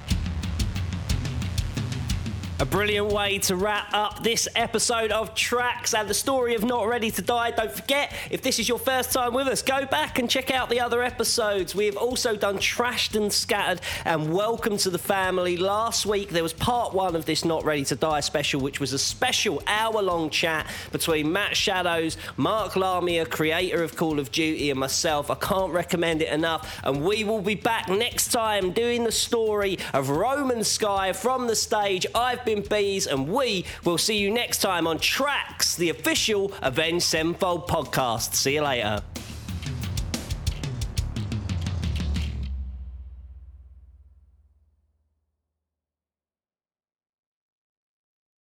A brilliant way to wrap up this episode of TRAX and the story of Not Ready to Die. Don't forget, if this is your first time with us, go back and check out the other episodes. We have also done Trashed and Scattered and Welcome to the Family. Last week, there was part one of this Not Ready to Die special, which was a special hour long chat between Matt Shadows, Mark Lamia, creator of Call of Duty, and myself. I can't recommend it enough. And we will be back next time doing the story of Roman Sky from the stage. I've been Bees, and we will see you next time on TRAX, the official Avenged Sevenfold podcast. See you later.